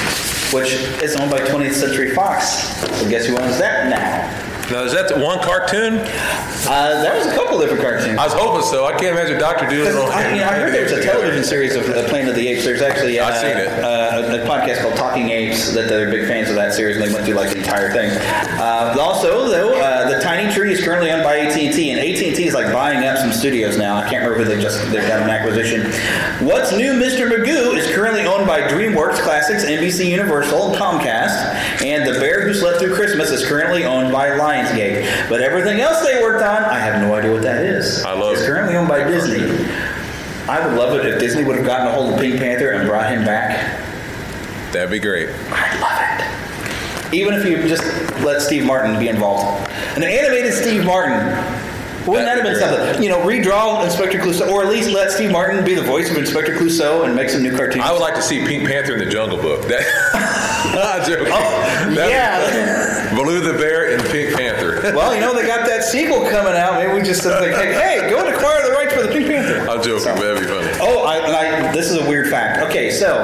which is owned by 20th Century Fox. So guess who owns that now? Now, is that the one cartoon? Uh, that was a couple different cartoons. I was hoping so. I can't imagine Doctor Dolittle. I, know, I heard there's a television series of uh, Planet of the Apes. There's actually uh, I've seen it. Uh, a, a podcast called Talking Apes that they're big fans of that series, and they went through like the entire thing. Uh, also, though, uh, the Tiny Tree is currently owned by AT&T, and AT&T is like buying up some studios now. I can't remember who they just they've got an acquisition. What's New, Mr. Magoo is currently owned by DreamWorks Classics, NBC Universal, and Comcast, and The Bear Who Slept Through Christmas is currently owned by But everything else they worked on, I have no idea what that is. I love It's it. currently owned by Disney. I would love it if Disney would have gotten a hold of Pink Panther and brought him back. That'd be great. I'd love it. Even if you just let Steve Martin be involved. An animated Steve Martin. Wouldn't that have been something? You know, redraw Inspector Clouseau, or at least let Steve Martin be the voice of Inspector Clouseau and make some new cartoons. I would like to see Pink Panther in the Jungle Book. That. Oh, yeah. Baloo the Bear and Pink Panther. Well, you know, they got that sequel coming out. Maybe we just think, hey, go and acquire the rights for the Pink Panther. I'm joking, but that'd be funny. Oh, I, and I, this is a weird fact. Okay, so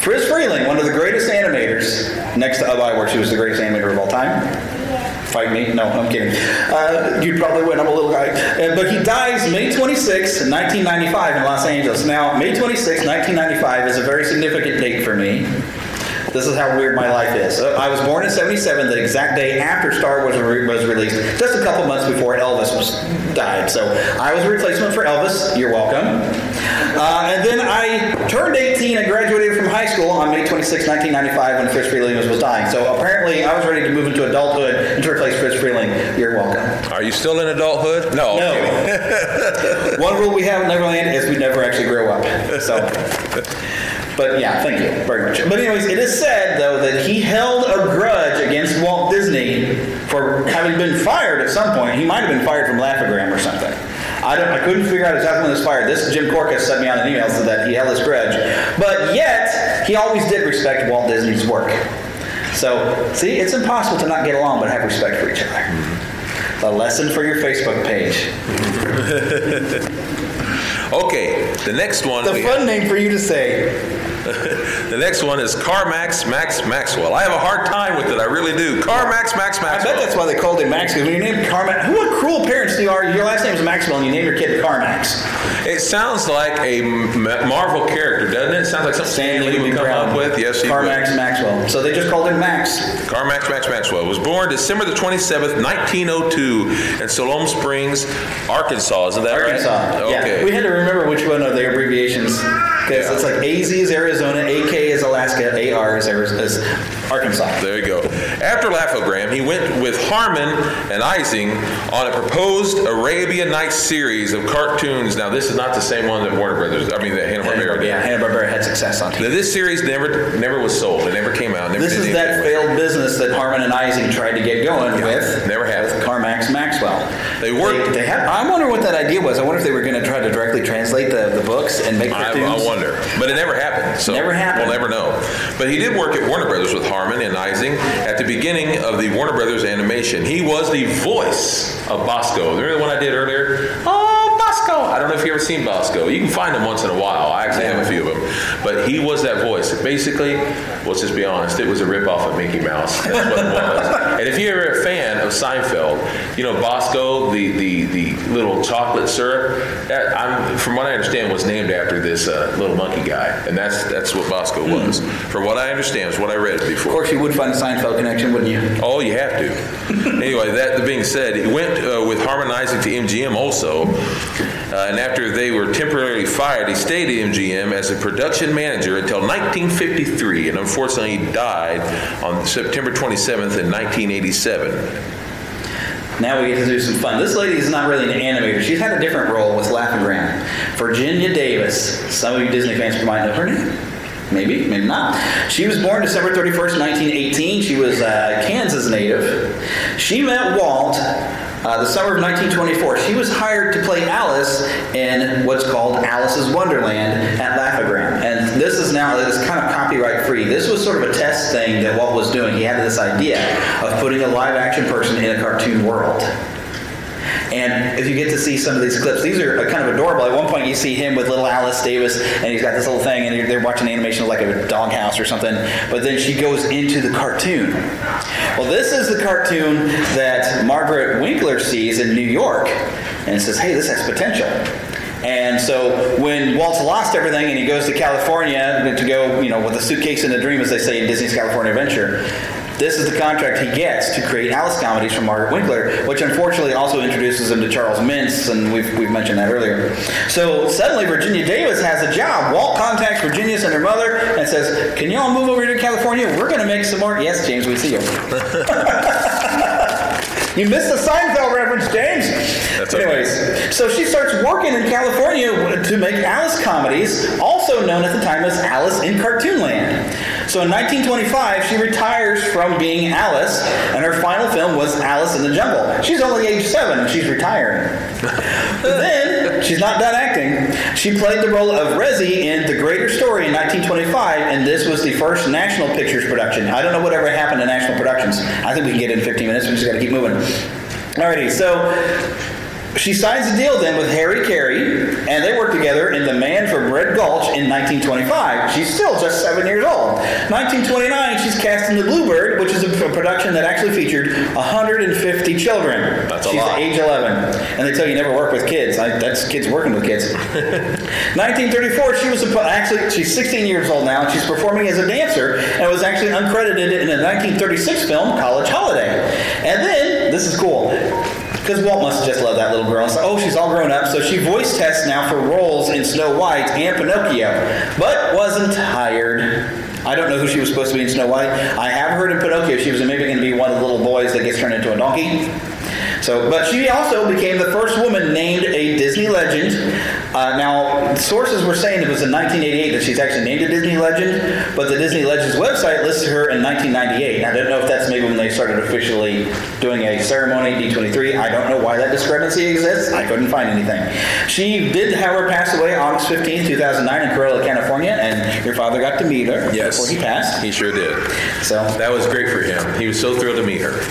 Friz Freleng, one of the greatest animators, next to Ub Iwerks, who was the greatest animator of all time. Fight me? No, I'm kidding. Uh, you'd probably win. I'm a little guy. Uh, but he dies May 26, 1995 in Los Angeles. Now, May 26, 1995 is a very significant date for me. This is how weird my life is. Uh, I was born in 77, the exact day after Star Wars was released, just a couple months before Elvis was died. So I was a replacement for Elvis. You're welcome. Uh, and then I turned 18 and graduated from high school on May 26, 1995, when Fritz Freleng was, dying. So apparently I was ready to move into adulthood and to replace Fritz Freleng. You're welcome. Are you still in adulthood? No. No. One rule we have in Neverland is we never actually grow up. So. But yeah, thank you very much. But anyways, it is said though that he held a grudge against Walt Disney for having been fired at some point. He might have been fired from Laugh-O-Gram or something. I don't. I couldn't figure out exactly when he was fired. This Jim Corcus sent me out an email so that he held his grudge. But yet he always did respect Walt Disney's work. So see, it's impossible to not get along but have respect for each other. Mm-hmm. A lesson for your Facebook page. Okay, the next one. The we fun name for you to say. the next one is Carman Max Maxwell. I have a hard time with it. I really do. Carman Max Maxwell. I bet that's why they called him Max. Because when you name Carman, who what cruel parents you are? Your last name is Maxwell, and you name your kid Carman. It sounds like a Marvel character, doesn't it? It sounds like something Stan Lee would come Brown. up with. Yes, Carman. Maxwell. So they just called him Max. Carman Max Maxwell was born December the 27th, 1902, in Siloam Springs, Arkansas. Isn't that Arkansas. right? Okay. Yeah. We had to remember which one of the abbreviations because Yeah. it's like AZ is Arizona, AK is Alaska, AR is, Ari- is Arkansas. There you go. After Laugh-O-Gram, he went with Harman and Ising on a proposed Arabian Nights series of cartoons. Now, this is not the same one that Warner Brothers, I mean, that Hanna-Barbera did. Yeah, Hanna Barbera had success on TV. Now, this series never never was sold. It never came out. Never This is that failed business that Harman and Ising tried to get going with. Never happened. Carman Maxwell. They worked. They, they had, I wonder what that idea was. I wonder if they were going to try to directly translate the, the books and make I. I wonder, but it never happened. So Never happened. We'll never know. But he did work at Warner Brothers with Harman and Ising at the beginning of the Warner Brothers animation. He was the voice of Bosko. Remember the one I did earlier? Oh, Bosko! I don't know if you ever seen Bosko. You can find him once in a while. I actually have a few of them. But he was that voice. Basically, let's just be honest, it was a ripoff of Mickey Mouse. That's what it was. and if you're ever a fan of Seinfeld, you know Bosco, the the, the little chocolate syrup. That, I'm, from what I understand, was named after this uh, little monkey guy, and that's that's what Bosco was. From what I understand, is what I read before. Of course, you would find a Seinfeld connection, wouldn't you? Oh, you have to. anyway, that being said, he went uh, with Harman-Ising to MGM also. Uh, and after they were temporarily fired, he stayed at MGM as a production manager until 1953, and unfortunately, he died on September 27th in 1987. Now we get to do some fun. This lady is not really an animator. She's had a different role with Laugh-O-Gram. Virginia Davis. Some of you Disney fans might know her name. Maybe, maybe not. She was born December 31st, 1918. She was a Kansas native. She met Walt uh, the summer of 1924. She was hired to play Alice in what's called Alice's Wonderland at Laugh-O-Gram. And this is now this is kind of copyright free. This was sort of a test thing that Walt was doing. He had this idea of putting a live action person in a cartoon world. And if you get to see some of these clips, these are uh, kind of adorable. At one point, you see him with little Alice Davis, and he's got this little thing, and they're watching animation of like a doghouse or something. But then she goes into the cartoon. Well, this is the cartoon that Margaret Winkler sees in New York, and says, "Hey, this has potential." And so when Walt's lost everything and he goes to California to go, you know, with a suitcase and a dream, as they say in Disney's California Adventure, this is the contract he gets to create Alice comedies from Margaret Winkler, which unfortunately also introduces him to Charles Mintz, and we've, we've mentioned that earlier. So suddenly Virginia Davis has a job. Walt contacts Virginia's and her mother and says, Can you all move over here to California? We're going to make some more. Yes, James, we see you. You missed the Seinfeld reference, James. That's okay. Anyways, so she starts working in California to make Alice comedies, also known at the time as Alice in Cartoonland. So in 1925, she retires from being Alice, and her final film was Alice in the Jungle. She's only age seven, and she's retiring. then she's not done acting. She played the role of Resi in The Greater Story in 1925, and this was the first National Pictures production. I don't know whatever happened to National Productions. I think we can get in 15 minutes. We just got to keep moving. Alrighty, so she signs a deal then with Harry Carey, and they work together in The Man from Red Gulch in 1925. She's still just seven years old. 1929, she's cast in The Bluebird, which is a a production that actually featured 150 children. That's a she's lot. age 11. And they tell you never work with kids. I, that's kids working with kids. 1934, she was suppo- actually, she's 16 years old now, and she's performing as a dancer and was actually uncredited in a 1936 film, College Holiday. And then, this is cool. Because Walt must have just loved that little girl. So, oh, she's all grown up. So she voice tests now for roles in Snow White and Pinocchio, but wasn't hired. I don't know who she was supposed to be in Snow White. I have heard in Pinocchio she was maybe going to be one of the little boys that gets turned into a donkey. So, but she also became the first woman named a Disney legend. Uh, now, sources were saying it was in 1988 that she's actually named a Disney legend, but the Disney Legends website listed her in 1998. Now, I don't know if that's maybe when they started officially doing a ceremony, D23. I don't know why that discrepancy exists. I couldn't find anything. She did, however, pass away August 15, 2009 in Corona, California, and your father got to meet her Yes. before he passed. He sure did. So That was great for him. He was so thrilled to meet her.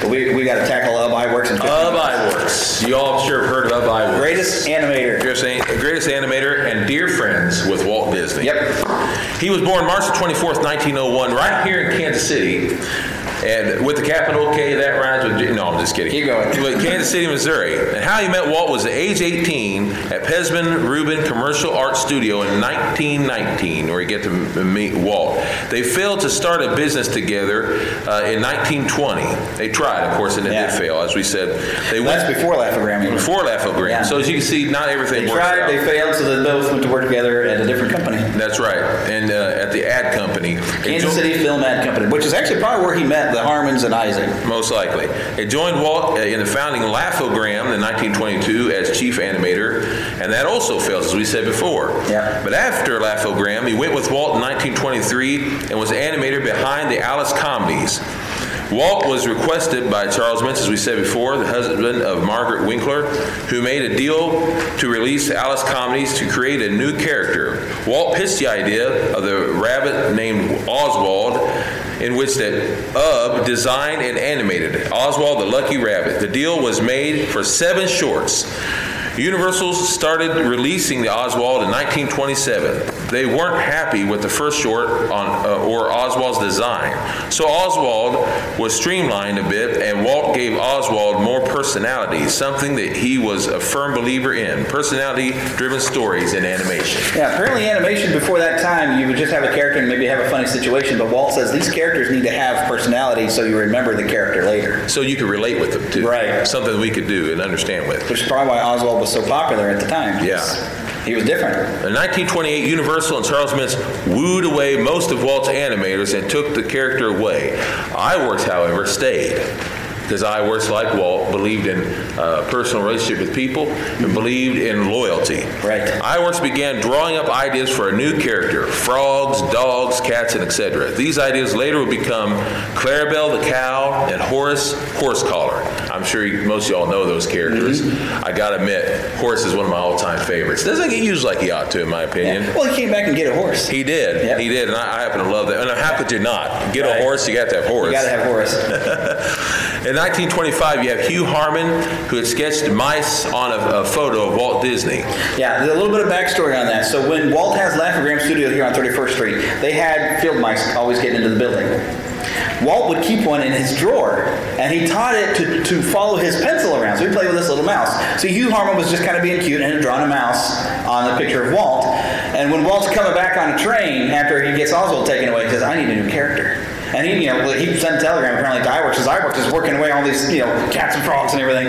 But we, we got to tackle Ub Iwerks in 15 Ub. Iwerks. You all sure have heard of Ub Iwerks. Greatest animator. Greatest, greatest animator and dear friends with Walt Disney. Yep. He was born March 24th, 1901, right here in Kansas City. And with the capital K, that rhymes with. No, I'm just kidding. Keep going. With Kansas City, Missouri. And how he met Walt was at age 18 at Pesmen Rubin Commercial Art Studio in 1919, where he get to meet Walt. They failed to start a business together uh, in 1920. They tried, of course, and it Yeah. did fail, as we said. They That's went before Laugh-O-Gram. before Laugh-O-Gram. Yeah. So as you can see, not everything They works tried, out. they failed, so they both went to work together at a different company. That's right, and uh, at the ad company. Kansas City Film Ad Company, which is actually probably where he met the Harmans and Isaac. Most likely. It joined Walt uh, in the founding Laugh-O-Gram in 1922 as chief animator, and that also fails, as we said before. Yeah. But after Laugh-O-Gram, he went with Walt in 1923 and was animator behind the Alice comedies. Walt was requested by Charles Mintz, as we said before, the husband of Margaret Winkler, who made a deal to release Alice comedies to create a new character. Walt pitched the idea of the rabbit named Oswald, in which that Ub designed and animated Oswald the Lucky Rabbit. The deal was made for seven shorts. Universal started releasing the Oswald in 1927. They weren't happy with the first short on uh, or Oswald's design, so Oswald was streamlined a bit, and Walt gave Oswald more personality, something that he was a firm believer in: personality-driven stories in animation. Yeah, apparently animation before that time, you would just have a character and maybe have a funny situation, but Walt says these characters need to have personality so you remember the character later. So you could relate with them too. Right. Something we could do and understand with. Which is probably why Oswald was so popular at the time. Yeah. He was different. In 1928, Universal and Charles Mintz wooed away most of Walt's animators and took the character away. Iwerks, however, stayed. Because Iwerks, like Walt, believed in uh, personal relationship with people and believed in loyalty. Right. Iwerks began drawing up ideas for a new character frogs, dogs, cats, and etc. These ideas later would become Clarabelle the cow and Horace Horsecollar. I'm sure you, most of y'all know those characters. I gotta admit, Horace is one of my all time favorites. Doesn't get used like he ought to, in my opinion. Yeah. Well, he came back and get a horse. He did. Yep. He did, and I, I happen to love that. And how could you not get Right. a horse? You got to have horse. You got to have Horace. In 1925, you have Hugh Harman, who had sketched mice on a, a photo of Walt Disney. Yeah, there's a little bit of backstory on that. So when Walt has Laugh-O-Gram Studio here on 31st Street, they had field mice always getting into the building. Walt would keep one in his drawer, and he taught it to, to follow his pencil around. So he played with this little mouse. So Hugh Harmon was just kind of being cute and had drawn a mouse on the picture of Walt. And when Walt's coming back on a train after he gets Oswald taken away, he says, "I need a new character." And he, you know, he sent a telegram apparently to Iwerks. Says Iwerks is working away all these, you know, cats and frogs and everything.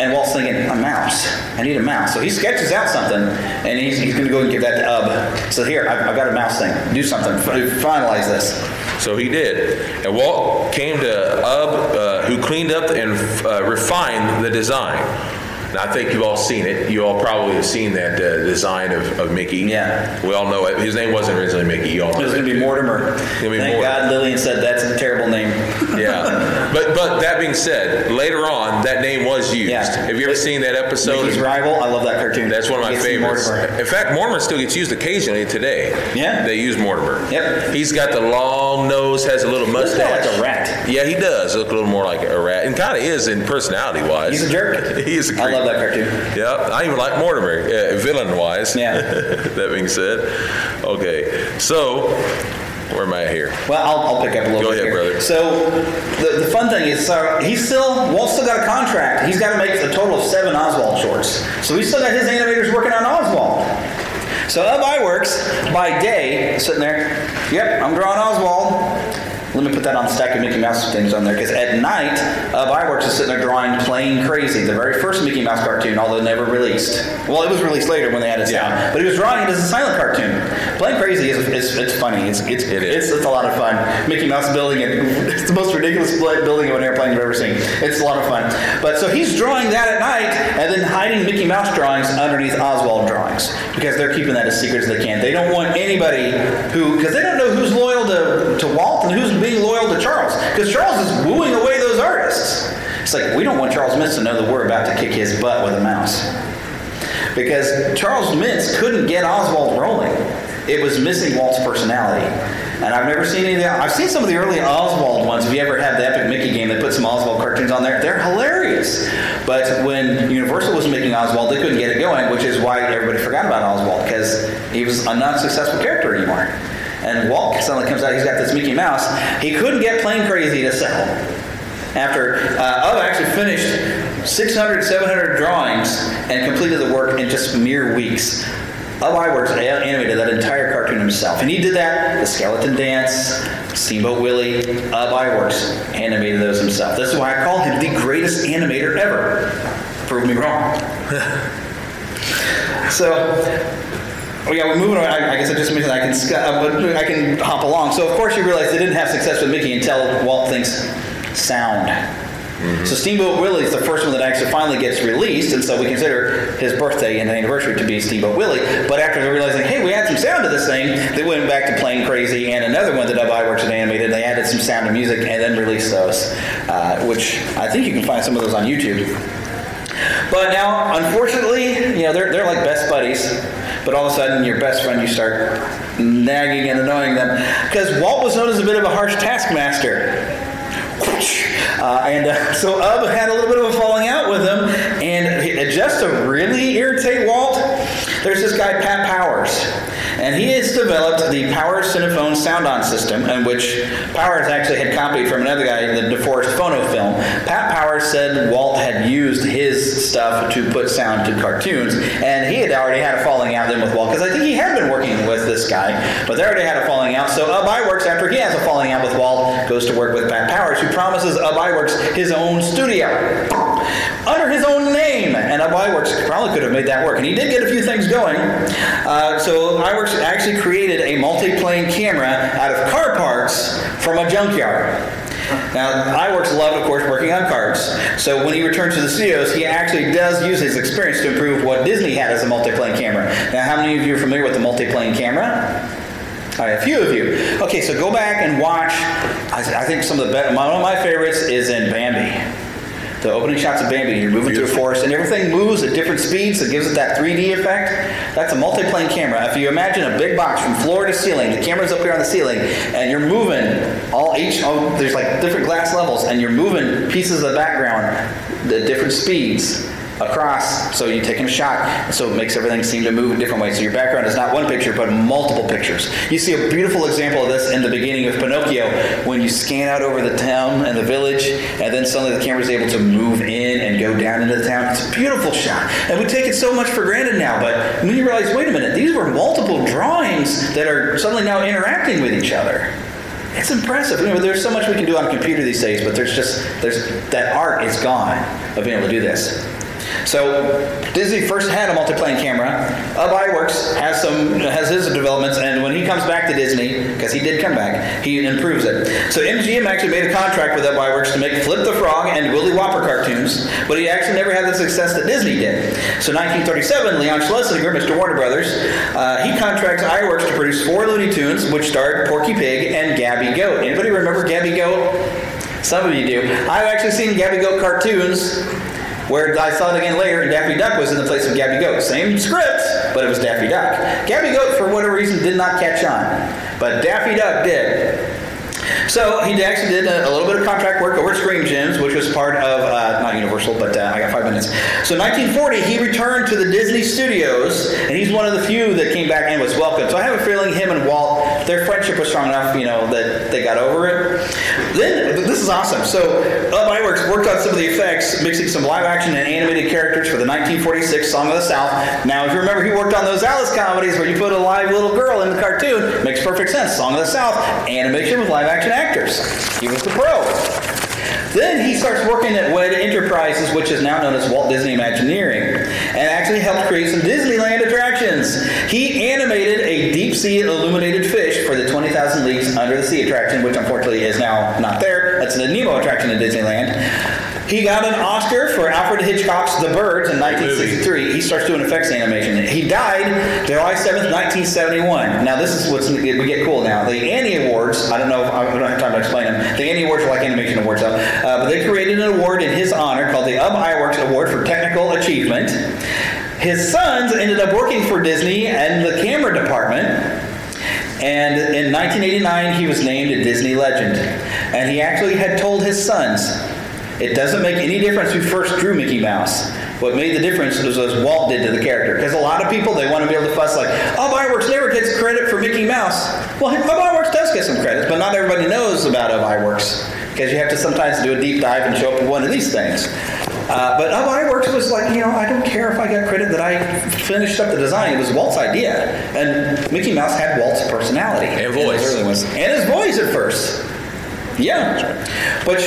And Walt's thinking, a mouse. I need a mouse. So he sketches out something, and he's, he's going to go and give that to Ub. So here, I've, I've got a mouse thing. Do something. Finalize this. So he did. And Walt came to Ub, uh, who cleaned up and uh, refined the design. Now, I think you've all seen it. You all probably have seen that uh, design of, of Mickey. Yeah. We all know it. His name wasn't originally Mickey. You all know It was going to be. Mortimer. It's gonna be Thank Mortimer. God Lillian said that's a terrible name. Yeah. But but that being said, later on, that name was used. Yeah. Have you ever seen that episode? Mickey's Rival. I love that cartoon. That's one of my favorites. In fact, Mortimer still gets used occasionally today. Yeah. They use Mortimer. Yep. He's got the long nose, has a little mustache. like a rat. Yeah, he does look a little more like a rat, and kind of is in personality wise. He's a jerk. he is a creep. I love that cartoon. Yeah, I even like Mortimer, uh, villain wise. Yeah. that being said, okay, so where am I here? Well, I'll, I'll pick up a little Go bit ahead, here. brother. So the, the fun thing is, so he's still Walt still got a contract. He's got to make a total of seven Oswald shorts. So he's still got his animators working on Oswald. So Ub Iwerks by day sitting there. Yep, I'm drawing Oswald. Let me put that on the stack of Mickey Mouse things on there because at night, uh, Ub Iwerks is sitting there drawing Plane Crazy, the very first Mickey Mouse cartoon, although never released. Well, it was released later when they had added sound, but he was drawing it as a silent cartoon. Plane Crazy is, is it's funny. It's it's, it's it's a lot of fun. Mickey Mouse building it. It's the most ridiculous building of an airplane you've ever seen. It's a lot of fun. But so he's drawing that at night and then hiding Mickey Mouse drawings underneath Oswald drawings because they're keeping that as secret as they can. They don't want anybody who because they don't know who's loyal to, to Walt and who's being loyal to Charles because Charles is wooing away those artists. It's like we don't want Charles Mintz to know that we're about to kick his butt with a mouse because Charles Mintz couldn't get Oswald rolling. It was missing Walt's personality. And I've never seen any of the, I've seen some of the early Oswald ones. If you ever had the Epic Mickey game, they put some Oswald cartoons on there. They're hilarious. But when Universal was making Oswald, they couldn't get it going, which is why everybody forgot about Oswald because he was a non successful character anymore. And Walt suddenly comes out, he's got this Mickey Mouse. He couldn't get Plane Crazy to sell after uh, Ub actually finished 600, 700 drawings and completed the work in just mere weeks. Ub Iwerks animated that entire cartoon himself. And he did that, the Skeleton Dance, Steamboat Willie, Ub Iwerks animated those himself. This is why I call him the greatest animator ever. Prove me wrong. so, Oh yeah, we're moving on. I, I guess I just mentioned I can uh, I can hop along. So of course you realize they didn't have success with Mickey until Walt thinks sound. So Steamboat Willie is the first one that actually finally gets released, and so we consider his birthday and anniversary to be Steamboat Willie. But after realizing, hey, we add some sound to this thing, they went back to playing Crazy and another one that Iwerks had animated. They added some sound and music and then released those, uh, which I think you can find some of those on YouTube. But now, unfortunately, you know, they're, they're like best buddies. But all of a sudden, your best friend, you start nagging and annoying them. Because Walt was known as a bit of a harsh taskmaster. Uh, and uh, so Ub had a little bit of a falling out with him. And just to really irritate Walt, there's this guy, Pat Powers. And he has developed the Power Cinephone sound-on system, in which Powers actually had copied from another guy, the DeForest Phonofilm. Pat Powers said Walt had used his stuff to put sound to cartoons, and he had already had a falling out then with Walt, because I think he had been working with this guy, but they already had a falling out. So uh, Ub Iwerks, after he has a falling out with Walt, goes to work with Pat Powers, who promises Ub Iwerks his own studio under his own name. And Ub Iwerks probably could have made that work. And he did get a few things going. Uh, so Iwerks actually created a multi-plane camera out of car parts from a junkyard. Now, Iwerks loved, of course, working on cars. So when he returns to the studios, he actually does use his experience to improve what Disney had as a multi-plane camera. Now, how many of you are familiar with the multi-plane camera? All right, a few of you. Okay, so go back and watch. I, think some of the best, one of my favorites is in Bambi. The opening shots of Bambi, you're moving through a forest and everything moves at different speeds, so it gives it that 3D effect. That's a multi-plane camera. If you imagine a big box from floor to ceiling, the camera's up here on the ceiling, and you're moving all each, oh, there's like different glass levels, and you're moving pieces of the background at different speeds across so you're taking a shot so it makes everything seem to move in different ways. So your background is not one picture but multiple pictures. You see a beautiful example of this in the beginning of pinocchio when you scan out over the town and the village and then suddenly the camera is able to move in and go down into the town. It's a beautiful shot. And we take it so much for granted now but when you realize wait a minute these were multiple drawings that are suddenly now interacting with each other. It's impressive. You know, there's so much we can do on a computer these days, but there's just there's that art is gone of being able to do this. So Disney first had a multi-plane camera. Ub Iwerks has some has his developments, and when he comes back to Disney, because he did come back, he improves it. So MGM actually made a contract with Ub Iwerks to make Flip the Frog and Willie Whopper cartoons, but he actually never had the success that Disney did. So 1937, Leon Schlesinger, Mr. Warner Brothers, uh, he contracts Iwerks to produce four Looney Tunes, which starred Porky Pig and Gabby Goat. Anybody remember Gabby Goat? Some of you do. I've actually seen Gabby Goat cartoons where I saw it again later, Daffy Duck was in the place of Gabby Goat. Same script, but it was Daffy Duck. Gabby Goat, for whatever reason, did not catch on, but Daffy Duck did. So he actually did a, a, little bit of contract work over at Screen Gems, which was part of uh, not Universal, but uh, I got five minutes. So 1940, he returned to the Disney Studios, and he's one of the few that came back and was welcomed. So I have a feeling him and Walt, their friendship was strong enough, you know, that they got over it. Then this is awesome. So Ub Iwerks worked on some of the effects, mixing some live action and animated characters for the 1946 Song of the South. Now, if you remember, he worked on those Alice comedies where you put a live little girl in the cartoon. Makes perfect sense. Song of the South, animation with live action actors. He was the pro. Then he starts working at WED Enterprises, which is now known as Walt Disney Imagineering, and actually helped create some Disneyland attractions. He animated a deep sea illuminated fish for the 20,000 Leagues Under the Sea attraction, which unfortunately is now not there. That's the Nemo attraction in Disneyland. He got an Oscar for Alfred Hitchcock's The Birds in 1963. He starts doing effects animation. He died July 7th, 1971. Now, this is what's we get cool now. The Annie Awards, I don't know if I don't have time to explain them. The Annie Awards are like animation awards, though. Uh, but they created an award in his honor called the Ub Iwerks Award for Technical Achievement. His sons ended up working for Disney and the camera department. And in 1989, he was named a Disney legend. And he actually had told his sons, it doesn't make any difference who first drew Mickey Mouse. What made the difference was what Walt did to the character. Because a lot of people, they want to be able to fuss like, oh, Iwerks never gets credit for Mickey Mouse. Well, Iwerks does get some credits, but not everybody knows about Iwerks. Because you have to sometimes do a deep dive and show up with one of these things. Uh, but Ub Iwerks was like, you know, I don't care if I got credit that I finished up the design. It was Walt's idea. And Mickey Mouse had Walt's personality. And voice. And his voice at first. Yeah. Which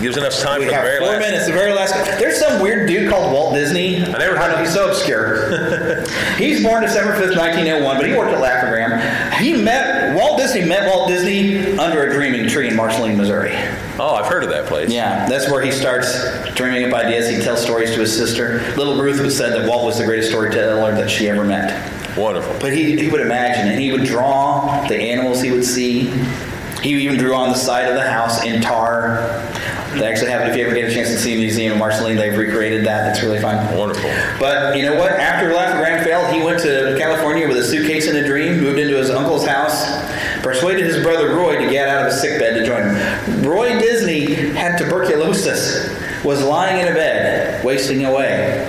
Gives enough time we for the have very four last. minutes. The very last. There's some weird dude called Walt Disney. I never heard of He's so obscure. he's born December 5th, 1901, but he worked at Laugh-O-Gram. He met Walt Disney. Met Walt Disney under a dreaming tree in Marceline, Missouri. Oh, I've heard of that place. Yeah, that's where he starts dreaming up ideas. He tells stories to his sister. Little Ruth would said that Walt was the greatest storyteller that she ever met. Wonderful. But he, he would imagine, and he would draw the animals he would see. He even drew on the side of the house in tar. They actually have, if you ever get a chance to see a museum in Marceline, they've recreated that. It's really fun. Wonderful. But you know what? After Laugh-O-Gram failed, he went to California with a suitcase and a dream, moved into his uncle's house, persuaded his brother Roy to get out of his sickbed to join him. Roy Disney had tuberculosis, was lying in a bed, wasting away.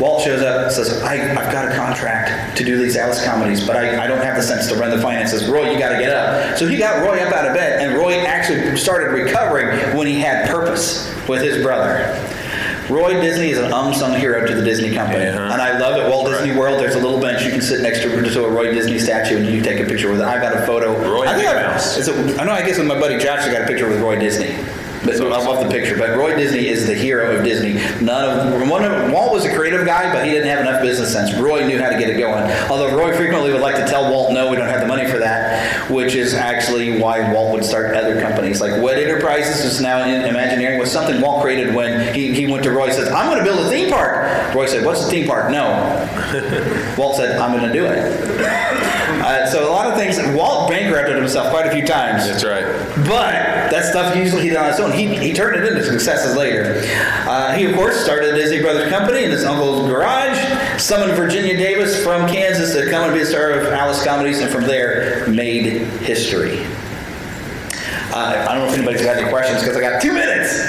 Walt shows up and says, I, have got a contract to do these Alice comedies, but I, I don't have the sense to run the finances. Roy, you got to get up. So he got Roy up out of bed, and Roy actually started recovering when he had purpose with his brother. Roy Disney is an unsung hero to the Disney company. Uh-huh. And I love at Walt Disney World, there's a little bench you can sit next to, to a Roy Disney statue and you take a picture with it. I got a photo. Roy I, think I, it's a, I know, I guess with my buddy Josh, I got a picture with Roy Disney. But I love the picture. But Roy Disney is the hero of Disney. None of one of Walt was a creative guy, but he didn't have enough business sense. Roy knew how to get it going. Although Roy frequently would like to tell Walt, "No, we don't have the money for that," which is actually why Walt would start other companies like Wed Enterprises, is now in Imagineering, was something Walt created when he, he went to Roy and says, "I'm going to build a theme park." Roy said, "What's a theme park?" No. Walt said, "I'm going to do it." Uh, so a lot of things. Walt bankrupted himself quite a few times. That's right. But that stuff usually he did on his own. He, he turned it into successes later. Uh, he, of course, started the Disney Brothers Company in his uncle's garage, summoned Virginia Davis from Kansas to come and be the star of Alice Comedies, and from there made history. Uh, I don't know if anybody's got any questions because I got two minutes.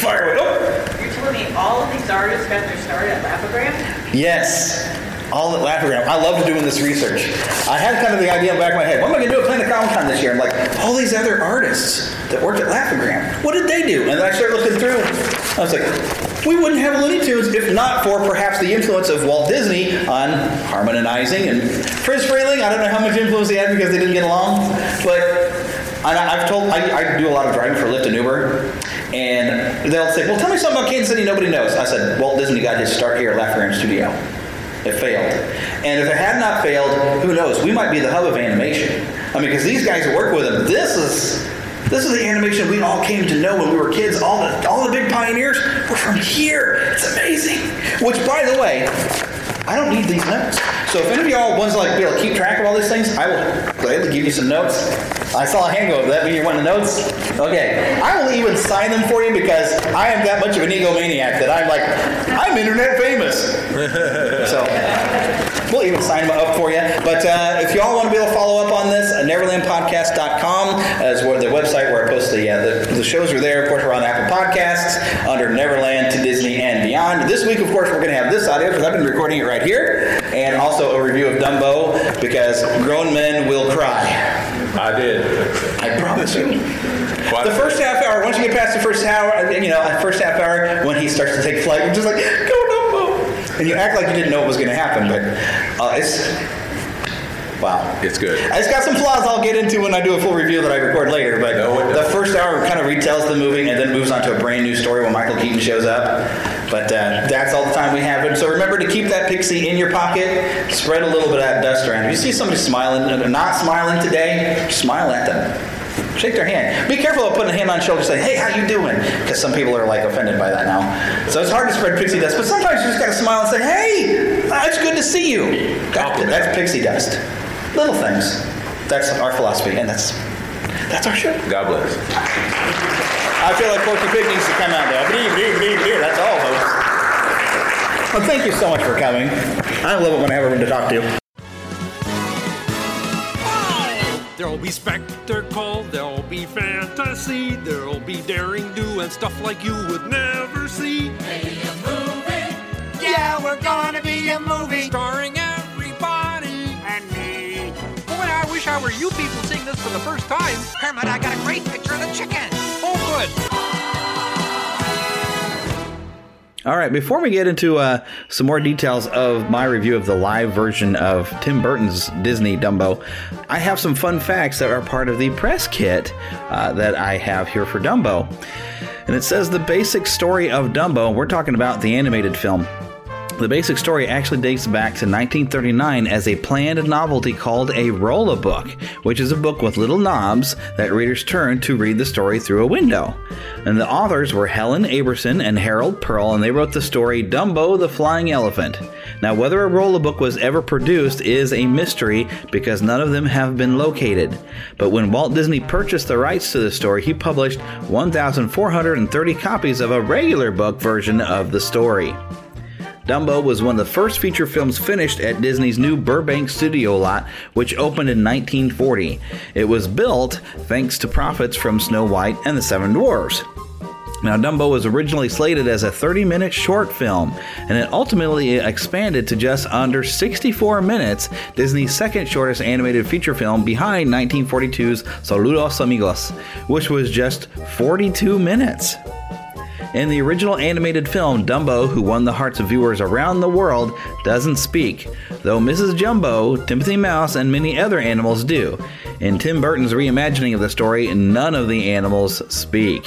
Fire away. Oh. Me all of these artists got their start at Laugh-O-Gram? Yes. All at Laugh-O-Gram. I loved doing this research. I had kind of the idea in the back of my head. What am I going to do at Planet Comic Con this year? I'm like, all these other artists that worked at Laugh-O-Gram. What did they do? And I started looking through. I was like, we wouldn't have Looney Tunes if not for perhaps the influence of Walt Disney on Harman-Ising and Fritz Freleng. I don't know how much influence he had because they didn't get along, but and I- I've told I, I do a lot of driving for Lyft and Uber, and they'll say, "Well, tell me something about Kansas City nobody knows." I said, "Walt Disney got his start here at Laugh-O-Gram Studio." It failed. And if it had not failed, who knows? We might be the hub of animation. I mean, because these guys who work with them, this is this is the animation we all came to know when we were kids. All the all the big pioneers were from here. It's amazing. Which, by the way, I don't need these notes. So if any of y'all wants to like be able to keep track of all these things, I will gladly give you some notes. I saw a hand go. That mean you want the notes? Okay. I will even sign them for you because I am that much of an egomaniac that I'm like, I'm internet famous. so we'll even sign them up for you. But uh, if y'all want to be able to follow up on this, uh, neverlandpodcast.com is where the website where I post the, uh, the the shows are there. Of course, we're on Apple Podcasts under Neverland to Disney beyond. This week, of course, we're going to have this audio because I've been recording it right here, and also a review of Dumbo because grown men will cry. I did. I promise you. The first half hour, once you get past the first hour, you know, first half hour, when he starts to take flight, you're just like, go Dumbo! And you act like you didn't know what was going to happen, but uh, it's. Wow. It's good. It's got some flaws I'll get into when I do a full review that I record later, but the first hour kind of retells the movie and then moves on to a brand new story when Michael Keaton shows up. But uh, that's all the time we have. So remember to keep that pixie in your pocket, spread a little bit of that dust around. If you see somebody smiling, uh, not smiling today, smile at them. Shake their hand. Be careful of putting a hand on shoulder and say, hey, how you doing? Because some people are like offended by that now. So it's hard to spread pixie dust, but sometimes you just gotta smile and say, hey, it's good to see you. That- that's pixie dust. Little things. That's our philosophy, and that's that's our show. God bless. I feel like Porky Pig needs to come out there. That's all. Well, thank you so much for coming. I love it when I have everyone to talk to. There'll be spectacle, there'll be fantasy, there'll be daring do and stuff like you would never see. Maybe a movie. Yeah, we're gonna be a movie. Starring everybody and me. Boy, I wish I were you people seeing this for the first time. Kermit, I got a great picture of the chicken. Oh, good. All right, before we get into uh, some more details of my review of the live version of Tim Burton's Disney Dumbo, I have some fun facts that are part of the press kit uh, that I have here for Dumbo. And it says the basic story of Dumbo, we're talking about the animated film. The basic story actually dates back to 1939 as a planned novelty called a roll a book, which is a book with little knobs that readers turn to read the story through a window. And the authors were Helen Aberson and Harold Pearl, and they wrote the story Dumbo the Flying Elephant. Now, whether a roll a book was ever produced is a mystery because none of them have been located. But when Walt Disney purchased the rights to the story, he published 1,430 copies of a regular book version of the story. Dumbo was one of the first feature films finished at Disney's new Burbank studio lot, which opened in 1940. It was built thanks to profits from Snow White and the Seven Dwarfs. Now, Dumbo was originally slated as a 30 minute short film, and it ultimately expanded to just under 64 minutes, Disney's second shortest animated feature film behind 1942's Saludos Amigos, which was just 42 minutes. In the original animated film, Dumbo, who won the hearts of viewers around the world, doesn't speak, though Mrs. Jumbo, Timothy Mouse, and many other animals do. In Tim Burton's reimagining of the story, none of the animals speak.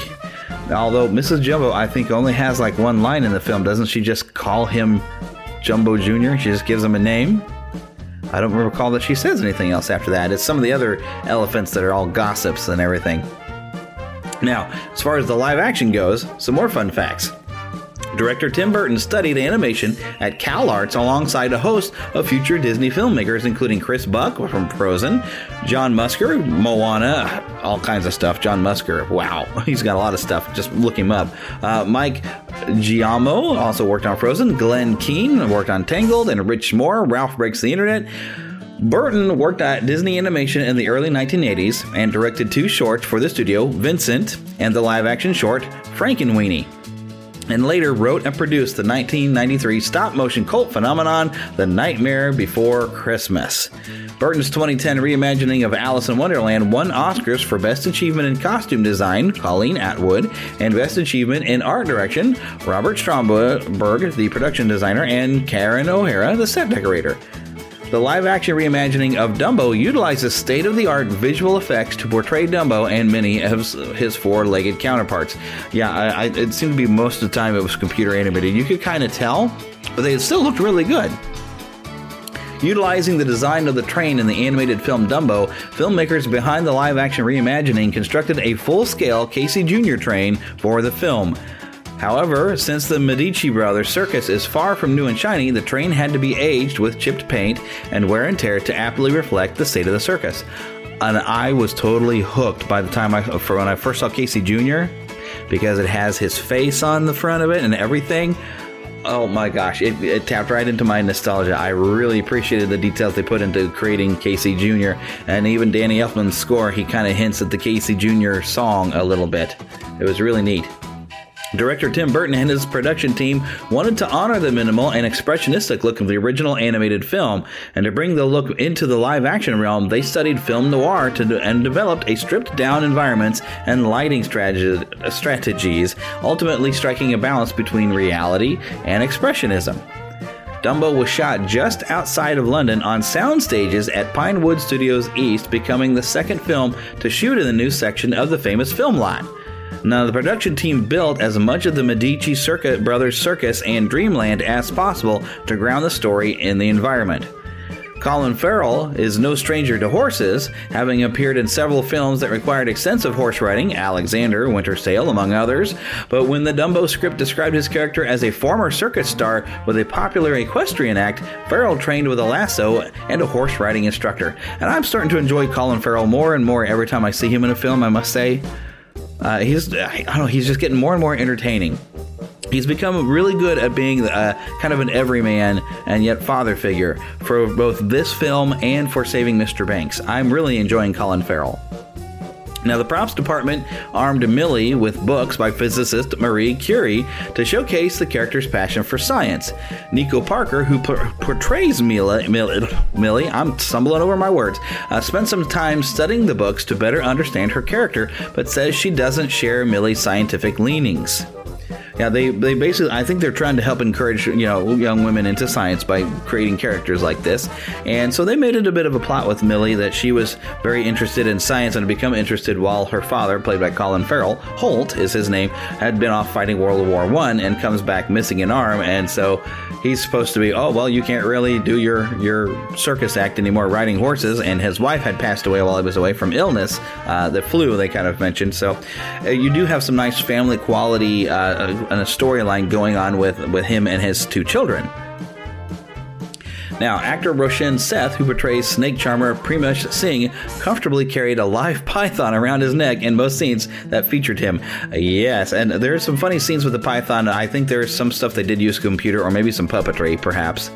Although Mrs. Jumbo, I think, only has like one line in the film. Doesn't she just call him Jumbo Jr.? She just gives him a name? I don't recall that she says anything else after that. It's some of the other elephants that are all gossips and everything. Now, as far as the live action goes, some more fun facts. Director Tim Burton studied animation at CalArts alongside a host of future Disney filmmakers, including Chris Buck from Frozen, John Musker, Moana, all kinds of stuff. John Musker, wow, he's got a lot of stuff. Just look him up. Uh, Mike Giaimo also worked on Frozen. Glenn Keane worked on Tangled, and Rich Moore, Ralph Breaks the Internet. Burton worked at Disney Animation in the early 1980s and directed two shorts for the studio, Vincent and the live action short, Frankenweenie. And later wrote and produced the 1993 stop motion cult phenomenon, The Nightmare Before Christmas. Burton's 2010 reimagining of Alice in Wonderland won Oscars for Best Achievement in Costume Design, Colleen Atwood, and Best Achievement in Art Direction, Robert Stromberg, the production designer, and Karen O'Hara, the set decorator. The live action reimagining of Dumbo utilizes state of the art visual effects to portray Dumbo and many of his four legged counterparts. Yeah, I, I, it seemed to be most of the time it was computer animated. You could kind of tell, but they still looked really good. Utilizing the design of the train in the animated film Dumbo, filmmakers behind the live action reimagining constructed a full scale Casey Jr. train for the film. However, since the Medici Brothers circus is far from new and shiny, the train had to be aged with chipped paint and wear and tear to aptly reflect the state of the circus. And I was totally hooked by the time I, for when I first saw Casey Jr. because it has his face on the front of it and everything. Oh my gosh, it, it, tapped right into my nostalgia. I really appreciated the details they put into creating Casey Jr. And even Danny Elfman's score, he kind of hints at the Casey Jr. song a little bit. It was really neat. Director Tim Burton and his production team wanted to honor the minimal and expressionistic look of the original animated film, and to bring the look into the live action realm, they studied film noir and developed a stripped down environments and lighting strategies, ultimately striking a balance between reality and expressionism. Dumbo was shot just outside of London on sound stages at Pinewood Studios East, becoming the second film to shoot in the new section of the famous film lot. Now, the production team built as much of the Medici Circuit Brothers Circus and Dreamland as possible to ground the story in the environment. Colin Farrell is no stranger to horses, having appeared in several films that required extensive horse riding, Alexander, Winter's Tale, among others. But when the Dumbo script described his character as a former circus star with a popular equestrian act, Farrell trained with a lasso and a horse riding instructor. And I'm starting to enjoy Colin Farrell more and more every time I see him in a film, I must say. Uh, he's I don't know he's just getting more and more entertaining. He's become really good at being uh, kind of an everyman and yet father figure for both this film and for Saving Mr. Banks. I'm really enjoying Colin Farrell. Now, the props department armed Millie with books by physicist Marie Curie to showcase the character's passion for science. Nico Parker, who portrays Mila, Millie, Millie, I'm stumbling over my words, uh, spent some time studying the books to better understand her character, but says she doesn't share Millie's scientific leanings. Yeah, they, they basically, I think they're trying to help encourage, you know, young women into science by creating characters like this. And so they made it a bit of a plot with Millie that she was very interested in science and had become interested while her father, played by Colin Farrell, Holt is his name, had been off fighting World War One and comes back missing an arm. And so he's supposed to be, oh, well, you can't really do your, your circus act anymore riding horses. And his wife had passed away while he was away from illness, uh, the flu, they kind of mentioned. So uh, you do have some nice family quality. Uh, a storyline going on with, with him and his two children. Now, actor Roshan Seth, who portrays snake charmer Pramesh Singh, comfortably carried a live python around his neck in most scenes that featured him. Yes, and there are some funny scenes with the python. I think there's some stuff they did use computer or maybe some puppetry, perhaps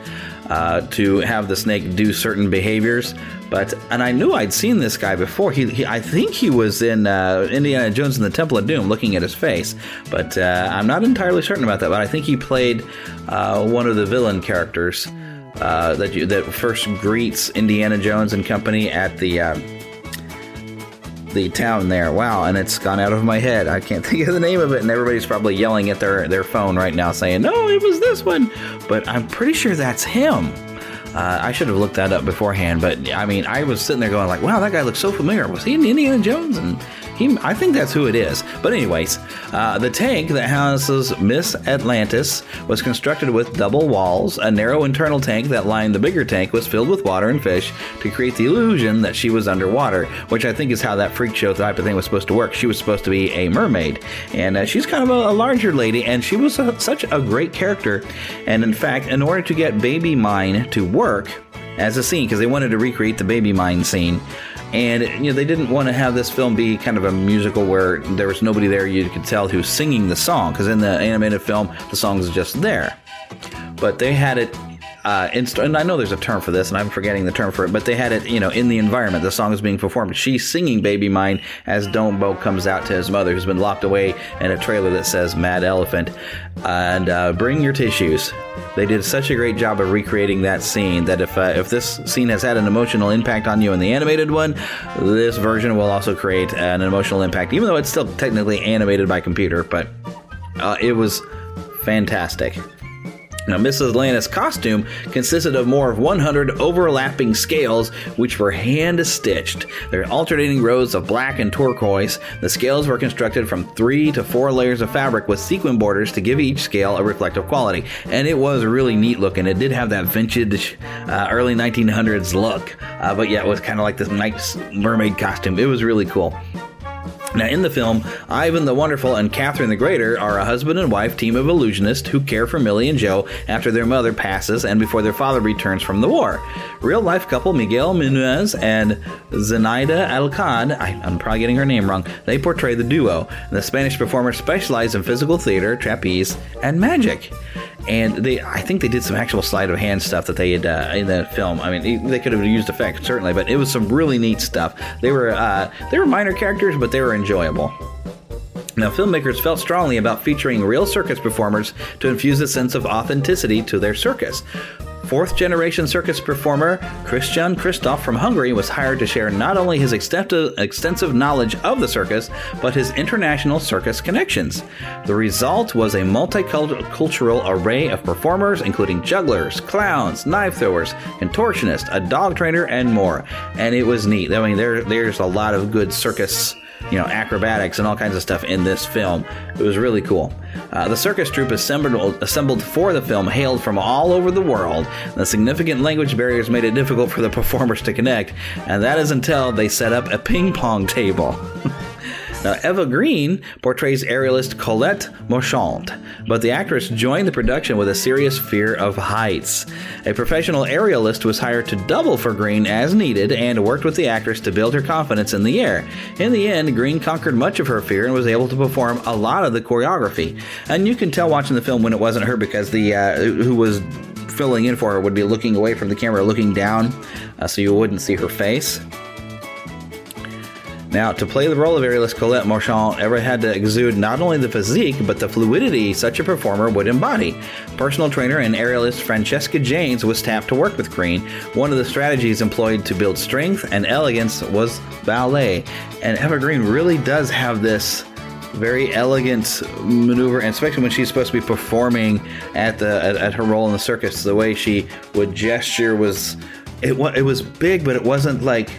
uh, to have the snake do certain behaviors. But and I knew I'd seen this guy before. He, he I think he was in uh, Indiana Jones and the Temple of Doom, looking at his face. But uh, I'm not entirely certain about that. But I think he played uh, one of the villain characters uh, that you, that first greets Indiana Jones and company at the uh, the town there. Wow, and it's gone out of my head. I can't think of the name of it, and everybody's probably yelling at their their phone right now, saying, "No, it was this one," but I'm pretty sure that's him. Uh, I should have looked that up beforehand, but I mean, I was sitting there going like, "Wow, that guy looks so familiar. Was he in Indiana Jones?" And he, I think that's who it is. But anyways, uh, the tank that houses Miss Atlantis was constructed with double walls. A narrow internal tank that lined the bigger tank was filled with water and fish to create the illusion that she was underwater, which I think is how that freak show type of thing was supposed to work. She was supposed to be a mermaid, and uh, she's kind of a, a, larger lady, and she was a, such a great character. And in fact, in order to get Baby Mine to work as a scene, because they wanted to recreate the Baby Mine scene. And you know they didn't want to have this film be kind of a musical where there was nobody there you could tell who's singing the song because in the animated film the song is just there. But they had it uh, inst- and I know there's a term for this, and I'm forgetting the term for it, but they had it, you know, in the environment. The song is being performed. She's singing "Baby Mine" as Dumbo comes out to his mother, who's been locked away in a trailer that says "Mad Elephant," and uh, bring your tissues. They did such a great job of recreating that scene that if uh, if this scene has had an emotional impact on you in the animated one, this version will also create an emotional impact, even though it's still technically animated by computer. But uh, it was fantastic. Now, Miss Atlantis' costume consisted of more of 100 overlapping scales, which were hand stitched. There are alternating rows of black and turquoise. The scales were constructed from three to four layers of fabric with sequin borders to give each scale a reflective quality. And it was really neat looking. It did have that vintage, uh, early 1900s look. Uh, but yeah, it was kind of like this nice mermaid costume. It was really cool. Now, in the film, Ivan the Wonderful and Catherine the Greater are a husband and wife team of illusionists who care for Millie and Joe after their mother passes and before their father returns from the war. Real life couple Miguel Munoz and Zenaida Alcad, I, am probably getting her name wrong, they portray the duo. The Spanish performers specialize in physical theater, trapeze, and magic and they I think they did some actual sleight of hand stuff that they had uh, in the film. I mean, they could have used effects certainly, but it was some really neat stuff. They were uh, they were minor characters, but they were enjoyable. Now, filmmakers felt strongly about featuring real circus performers to infuse a sense of authenticity to their circus. Fourth generation circus performer Christian Christoph from Hungary was hired to share not only his extensive knowledge of the circus, but his international circus connections. The result was a multicultural array of performers, including jugglers, clowns, knife throwers, contortionists, a dog trainer, and more. And it was neat. I mean, there, there's a lot of good circus you know, acrobatics and all kinds of stuff in this film. It was really cool. Uh, the circus troupe assembled, assembled for the film hailed from all over the world. The significant language barriers made it difficult for the performers to connect, and that is until they set up a ping pong table. Now, Eva Green portrays aerialist Colette Marchand, but the actress joined the production with a serious fear of heights. A professional aerialist was hired to double for Green as needed and worked with the actress to build her confidence in the air. In the end, Green conquered much of her fear and was able to perform a lot of the choreography. And you can tell watching the film when it wasn't her because the uh, who was filling in for her would be looking away from the camera, looking down, uh, so you wouldn't see her face. Now, to play the role of aerialist Colette Marchand Eva had to exude not only the physique, but the fluidity such a performer would embody. Personal trainer and aerialist Francesca Janes was tapped to work with Green. One of the strategies employed to build strength and elegance was ballet. And Eva Green really does have this very elegant maneuver, and especially when she's supposed to be performing at the at, at her role in the circus, the way she would gesture was it, it was big, but it wasn't like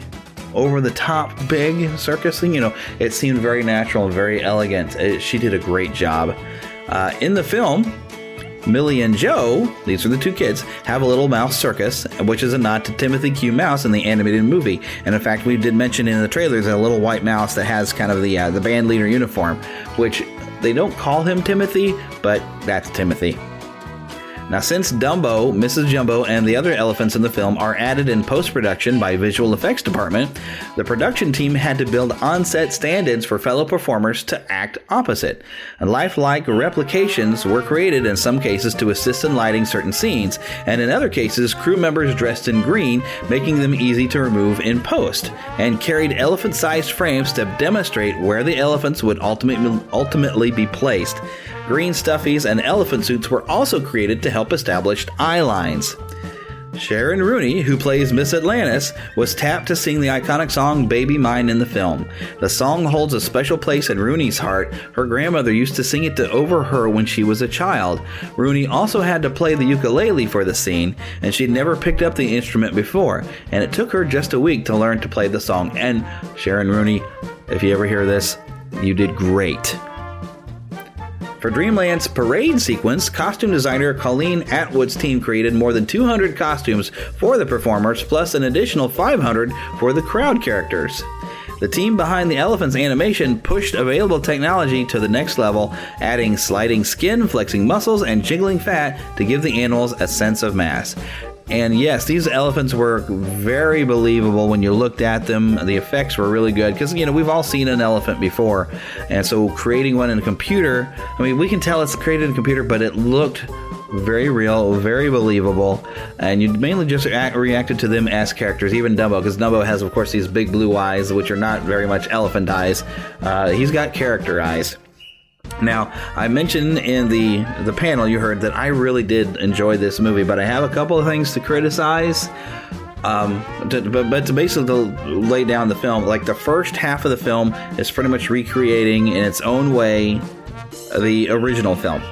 over the top big circus thing. You know, it seemed very natural and very elegant. It, she did a great job. Uh, in the film, Millie and Joe, these are the two kids, have a little mouse circus, which is a nod to Timothy Q. Mouse in the animated movie. And in fact, we did mention in the trailers a little white mouse that has kind of the uh, the band leader uniform, which they don't call him Timothy, but that's Timothy. Now, since Dumbo, Mrs. Jumbo, and the other elephants in the film are added in post production by visual effects department, the production team had to build on set stand ins for fellow performers to act opposite. Lifelike replications were created in some cases to assist in lighting certain scenes, and in other cases, crew members dressed in green, making them easy to remove in post, and carried elephant sized frames to demonstrate where the elephants would ultimately, ultimately be placed. Green stuffies and elephant suits were also created to help establish eye lines. Sharon Rooney, who plays Miss Atlantis, was tapped to sing the iconic song Baby Mine in the film. The song holds a special place in Rooney's heart. Her grandmother used to sing it to over her when she was a child. Rooney also had to play the ukulele for the scene, and she'd never picked up the instrument before, and it took her just a week to learn to play the song. And Sharon Rooney, if you ever hear this, you did great. For Dreamland's parade sequence, costume designer Colleen Atwood's team created more than 200 costumes for the performers, plus an additional 500 for the crowd characters. The team behind the elephant's animation pushed available technology to the next level, adding sliding skin, flexing muscles, and jiggling fat to give the animals a sense of mass. And yes, these elephants were very believable when you looked at them. The effects were really good because, you know, we've all seen an elephant before. And so creating one in a computer, I mean, we can tell it's created in a computer, but it looked very real, very believable, and you mainly just act, reacted to them as characters. Even Dumbo, because Dumbo has, of course, these big blue eyes, which are not very much elephant eyes. Uh, he's got character eyes. Now, I mentioned in the the panel you heard that I really did enjoy this movie, but I have a couple of things to criticize. Um, to, but, but to basically lay down the film, like the first half of the film is pretty much recreating in its own way the original film.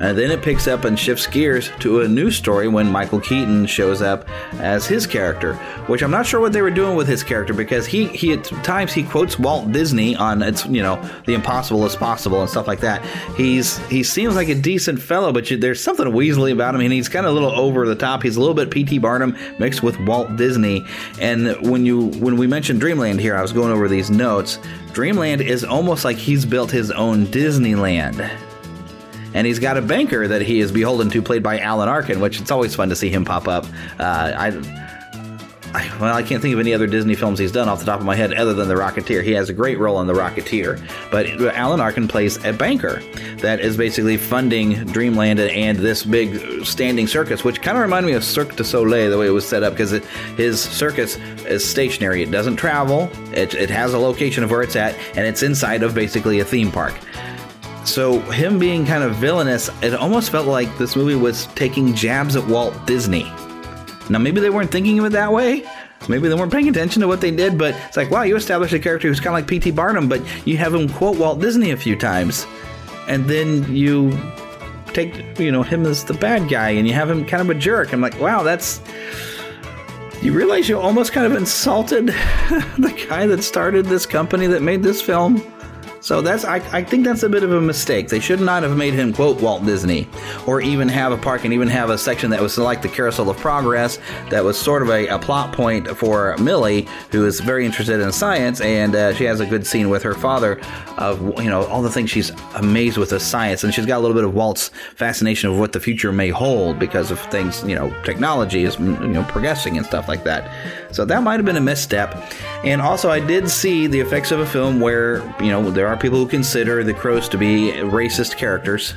And then it picks up and shifts gears to a new story when Michael Keaton shows up as his character, which I'm not sure what they were doing with his character because he, he at times he quotes Walt Disney on it's you know the impossible is possible and stuff like that. He's he seems like a decent fellow, but you, there's something Weasley about him, and he's kind of a little over the top. He's a little bit P.T. Barnum mixed with Walt Disney. And when you when we mentioned Dreamland here, I was going over these notes. Dreamland is almost like he's built his own Disneyland and he's got a banker that he is beholden to, played by Alan Arkin, which it's always fun to see him pop up. Uh, I, I, well, I can't think of any other Disney films he's done off the top of my head other than The Rocketeer. He has a great role in The Rocketeer, but Alan Arkin plays a banker that is basically funding Dreamland and this big standing circus, which kind of reminded me of Cirque du Soleil the way it was set up because his circus is stationary. It doesn't travel. It, it has a location of where it's at, and it's inside of basically a theme park. So him being kind of villainous, it almost felt like this movie was taking jabs at Walt Disney. Now maybe they weren't thinking of it that way. Maybe they weren't paying attention to what they did, but it's like, wow, you established a character who's kind of like P.T. Barnum, but you have him quote Walt Disney a few times. And then you take, you know, him as the bad guy and you have him kind of a jerk. I'm like, wow, that's. You realize you almost kind of insulted the guy that started this company that made this film? So that's I, I think that's a bit of a mistake. They should not have made him quote Walt Disney, or even have a park and even have a section that was like the Carousel of Progress that was sort of a, a plot point for Millie, who is very interested in science, and uh, she has a good scene with her father of you know all the things she's amazed with the science, and she's got a little bit of Walt's fascination of what the future may hold because of things you know technology is you know progressing and stuff like that. So that might have been a misstep. And also, I did see the effects of a film where you know there are are people who consider the crows to be racist characters.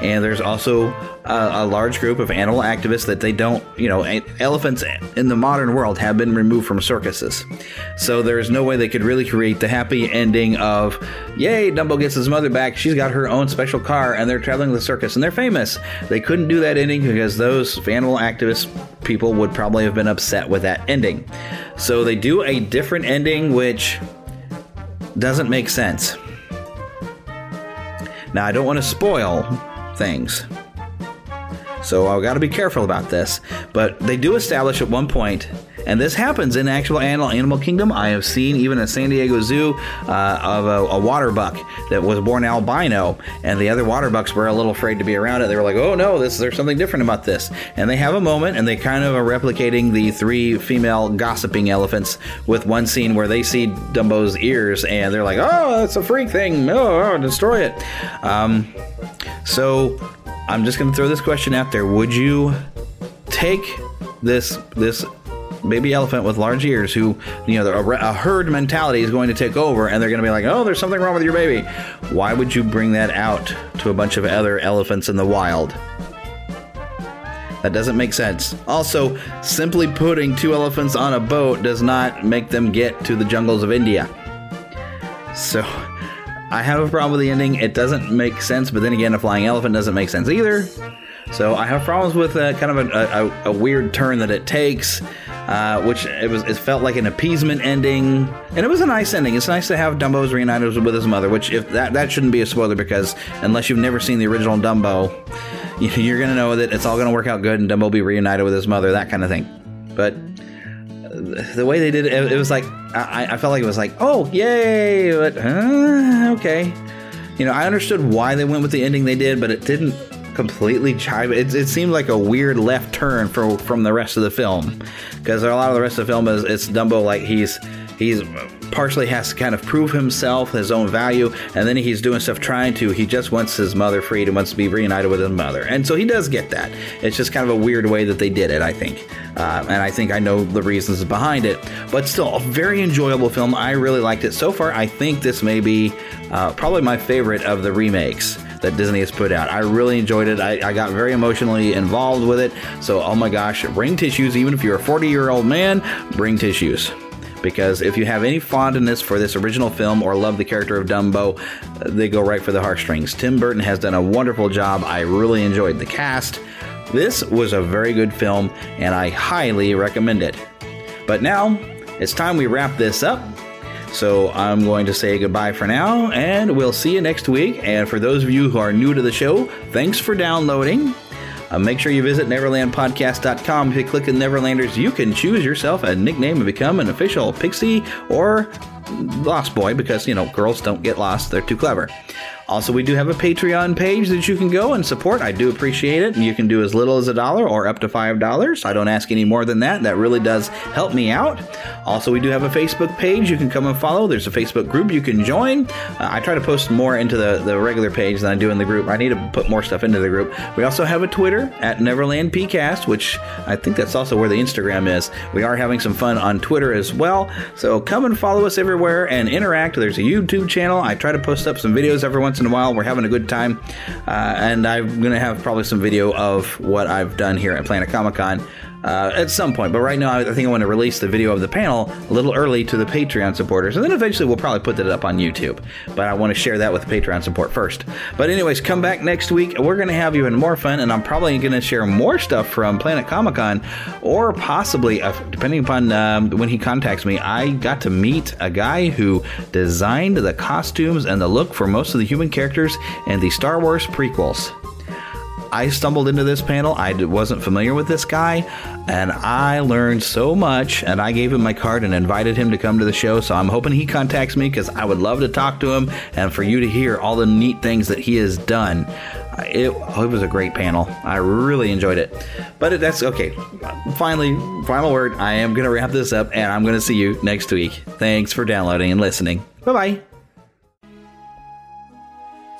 And there's also a, a, large group of animal activists that they don't, you know, elephants in the modern world have been removed from circuses. So there's no way they could really create the happy ending of, yay, Dumbo gets his mother back. She's got her own special car and they're traveling the circus and they're famous. They couldn't do that ending because those animal activist people would probably have been upset with that ending. So they do a different ending, which doesn't make sense. Now, I don't want to spoil things, so I've got to be careful about this, but they do establish at one point and this happens in actual animal, animal kingdom. I have seen even a San Diego Zoo uh, of a, a, water buck that was born albino, and the other water bucks were a little afraid to be around it. They were like, "Oh no, this there's something different about this." And they have a moment, and they kind of are replicating the three female gossiping elephants with one scene where they see Dumbo's ears, and they're like, "Oh, that's a freak thing! Oh, oh destroy it!" Um, so I'm just going to throw this question out there: Would you take this this baby elephant with large ears who, you know, a, a herd mentality is going to take over and they're going to be like, oh, there's something wrong with your baby. Why would you bring that out to a bunch of other elephants in the wild? That doesn't make sense. Also, simply putting two elephants on a boat does not make them get to the jungles of India. So, I have a problem with the ending. It doesn't make sense, but then again, a flying elephant doesn't make sense either. So I have problems with uh, kind of a, a, a, weird turn that it takes, uh, which it was it felt like an appeasement ending, and it was a nice ending. It's nice to have Dumbo's reunited with his mother, which if that that shouldn't be a spoiler because unless you've never seen the original Dumbo, you're gonna know that it's all gonna work out good and Dumbo will be reunited with his mother, that kind of thing. But the way they did it, it was like I, I felt like it was like, oh yay, but uh, okay. You know, I understood why they went with the ending they did, but it didn't completely chive. It, it seemed like a weird left turn from from the rest of the film because a lot of the rest of the film is it's Dumbo like he's he's partially has to kind of prove himself, his own value, and then he's doing stuff trying to. He just wants his mother freed and wants to be reunited with his mother, and so he does get that. It's just kind of a weird way that they did it, I think, uh, and I think I know the reasons behind it. But still, a very enjoyable film. I really liked it so far. I think this may be uh, probably my favorite of the remakes that Disney has put out. I really enjoyed it. I, I, got very emotionally involved with it. So, oh my gosh, bring tissues. Even if you're a 40 year old man, bring tissues. Because if you have any fondness for this original film or love the character of Dumbo, they go right for the heartstrings. Tim Burton has done a wonderful job. I really enjoyed the cast. This was a very good film, and I highly recommend it. But now, it's time we wrap this up. So I'm going to say goodbye for now, and we'll see you next week. And for those of you who are new to the show, thanks for downloading. Uh, make sure you visit NeverlandPodcast.com. If you click on Neverlanders, you can choose yourself a nickname and become an official Pixie or Lost Boy because, you know, girls don't get lost. They're too clever. Also, we do have a Patreon page that you can go and support. I do appreciate it. You can do as little as a dollar or up to five dollars. I don't ask any more than that. That really does help me out. Also, we do have a Facebook page you can come and follow. There's a Facebook group you can join. Uh, I try to post more into the, the regular page than I do in the group. I need to put more stuff into the group. We also have a Twitter at Neverland PCast, which I think that's also where the Instagram is. We are having some fun on Twitter as well. So come and follow us everywhere and interact. There's a YouTube channel. I try to post up some videos every once in a while. We're having a good time. Uh, and I'm to have probably some video of what I've done here at Planet Comic Con. Uh, at some point, but right now I think I want to release the video of the panel a little early to the Patreon supporters, and then eventually we'll probably put that up on YouTube. But I want to share that with Patreon support first. But anyways, come back next week. And we're going to have even more fun, and I'm probably going to share more stuff from Planet Comic Con, or possibly, uh, depending upon um, when he contacts me, I got to meet a guy who designed the costumes and the look for most of the human characters in the Star Wars prequels. I stumbled into this panel. I wasn't familiar with this guy, and I learned so much. And I gave him my card and invited him to come to the show. So I'm hoping he contacts me because I would love to talk to him and for you to hear all the neat things that he has done. It, it was a great panel. I really enjoyed it. But that's okay. Finally, final word. I am going to wrap this up, and I'm going to see you next week. Thanks for downloading and listening. Bye bye.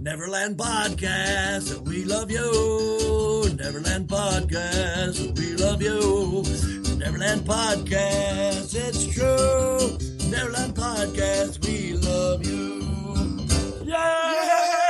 Neverland Podcast, we love you. Neverland Podcast, we love you. Neverland Podcast, it's true. Neverland Podcast, we love you. Yeah!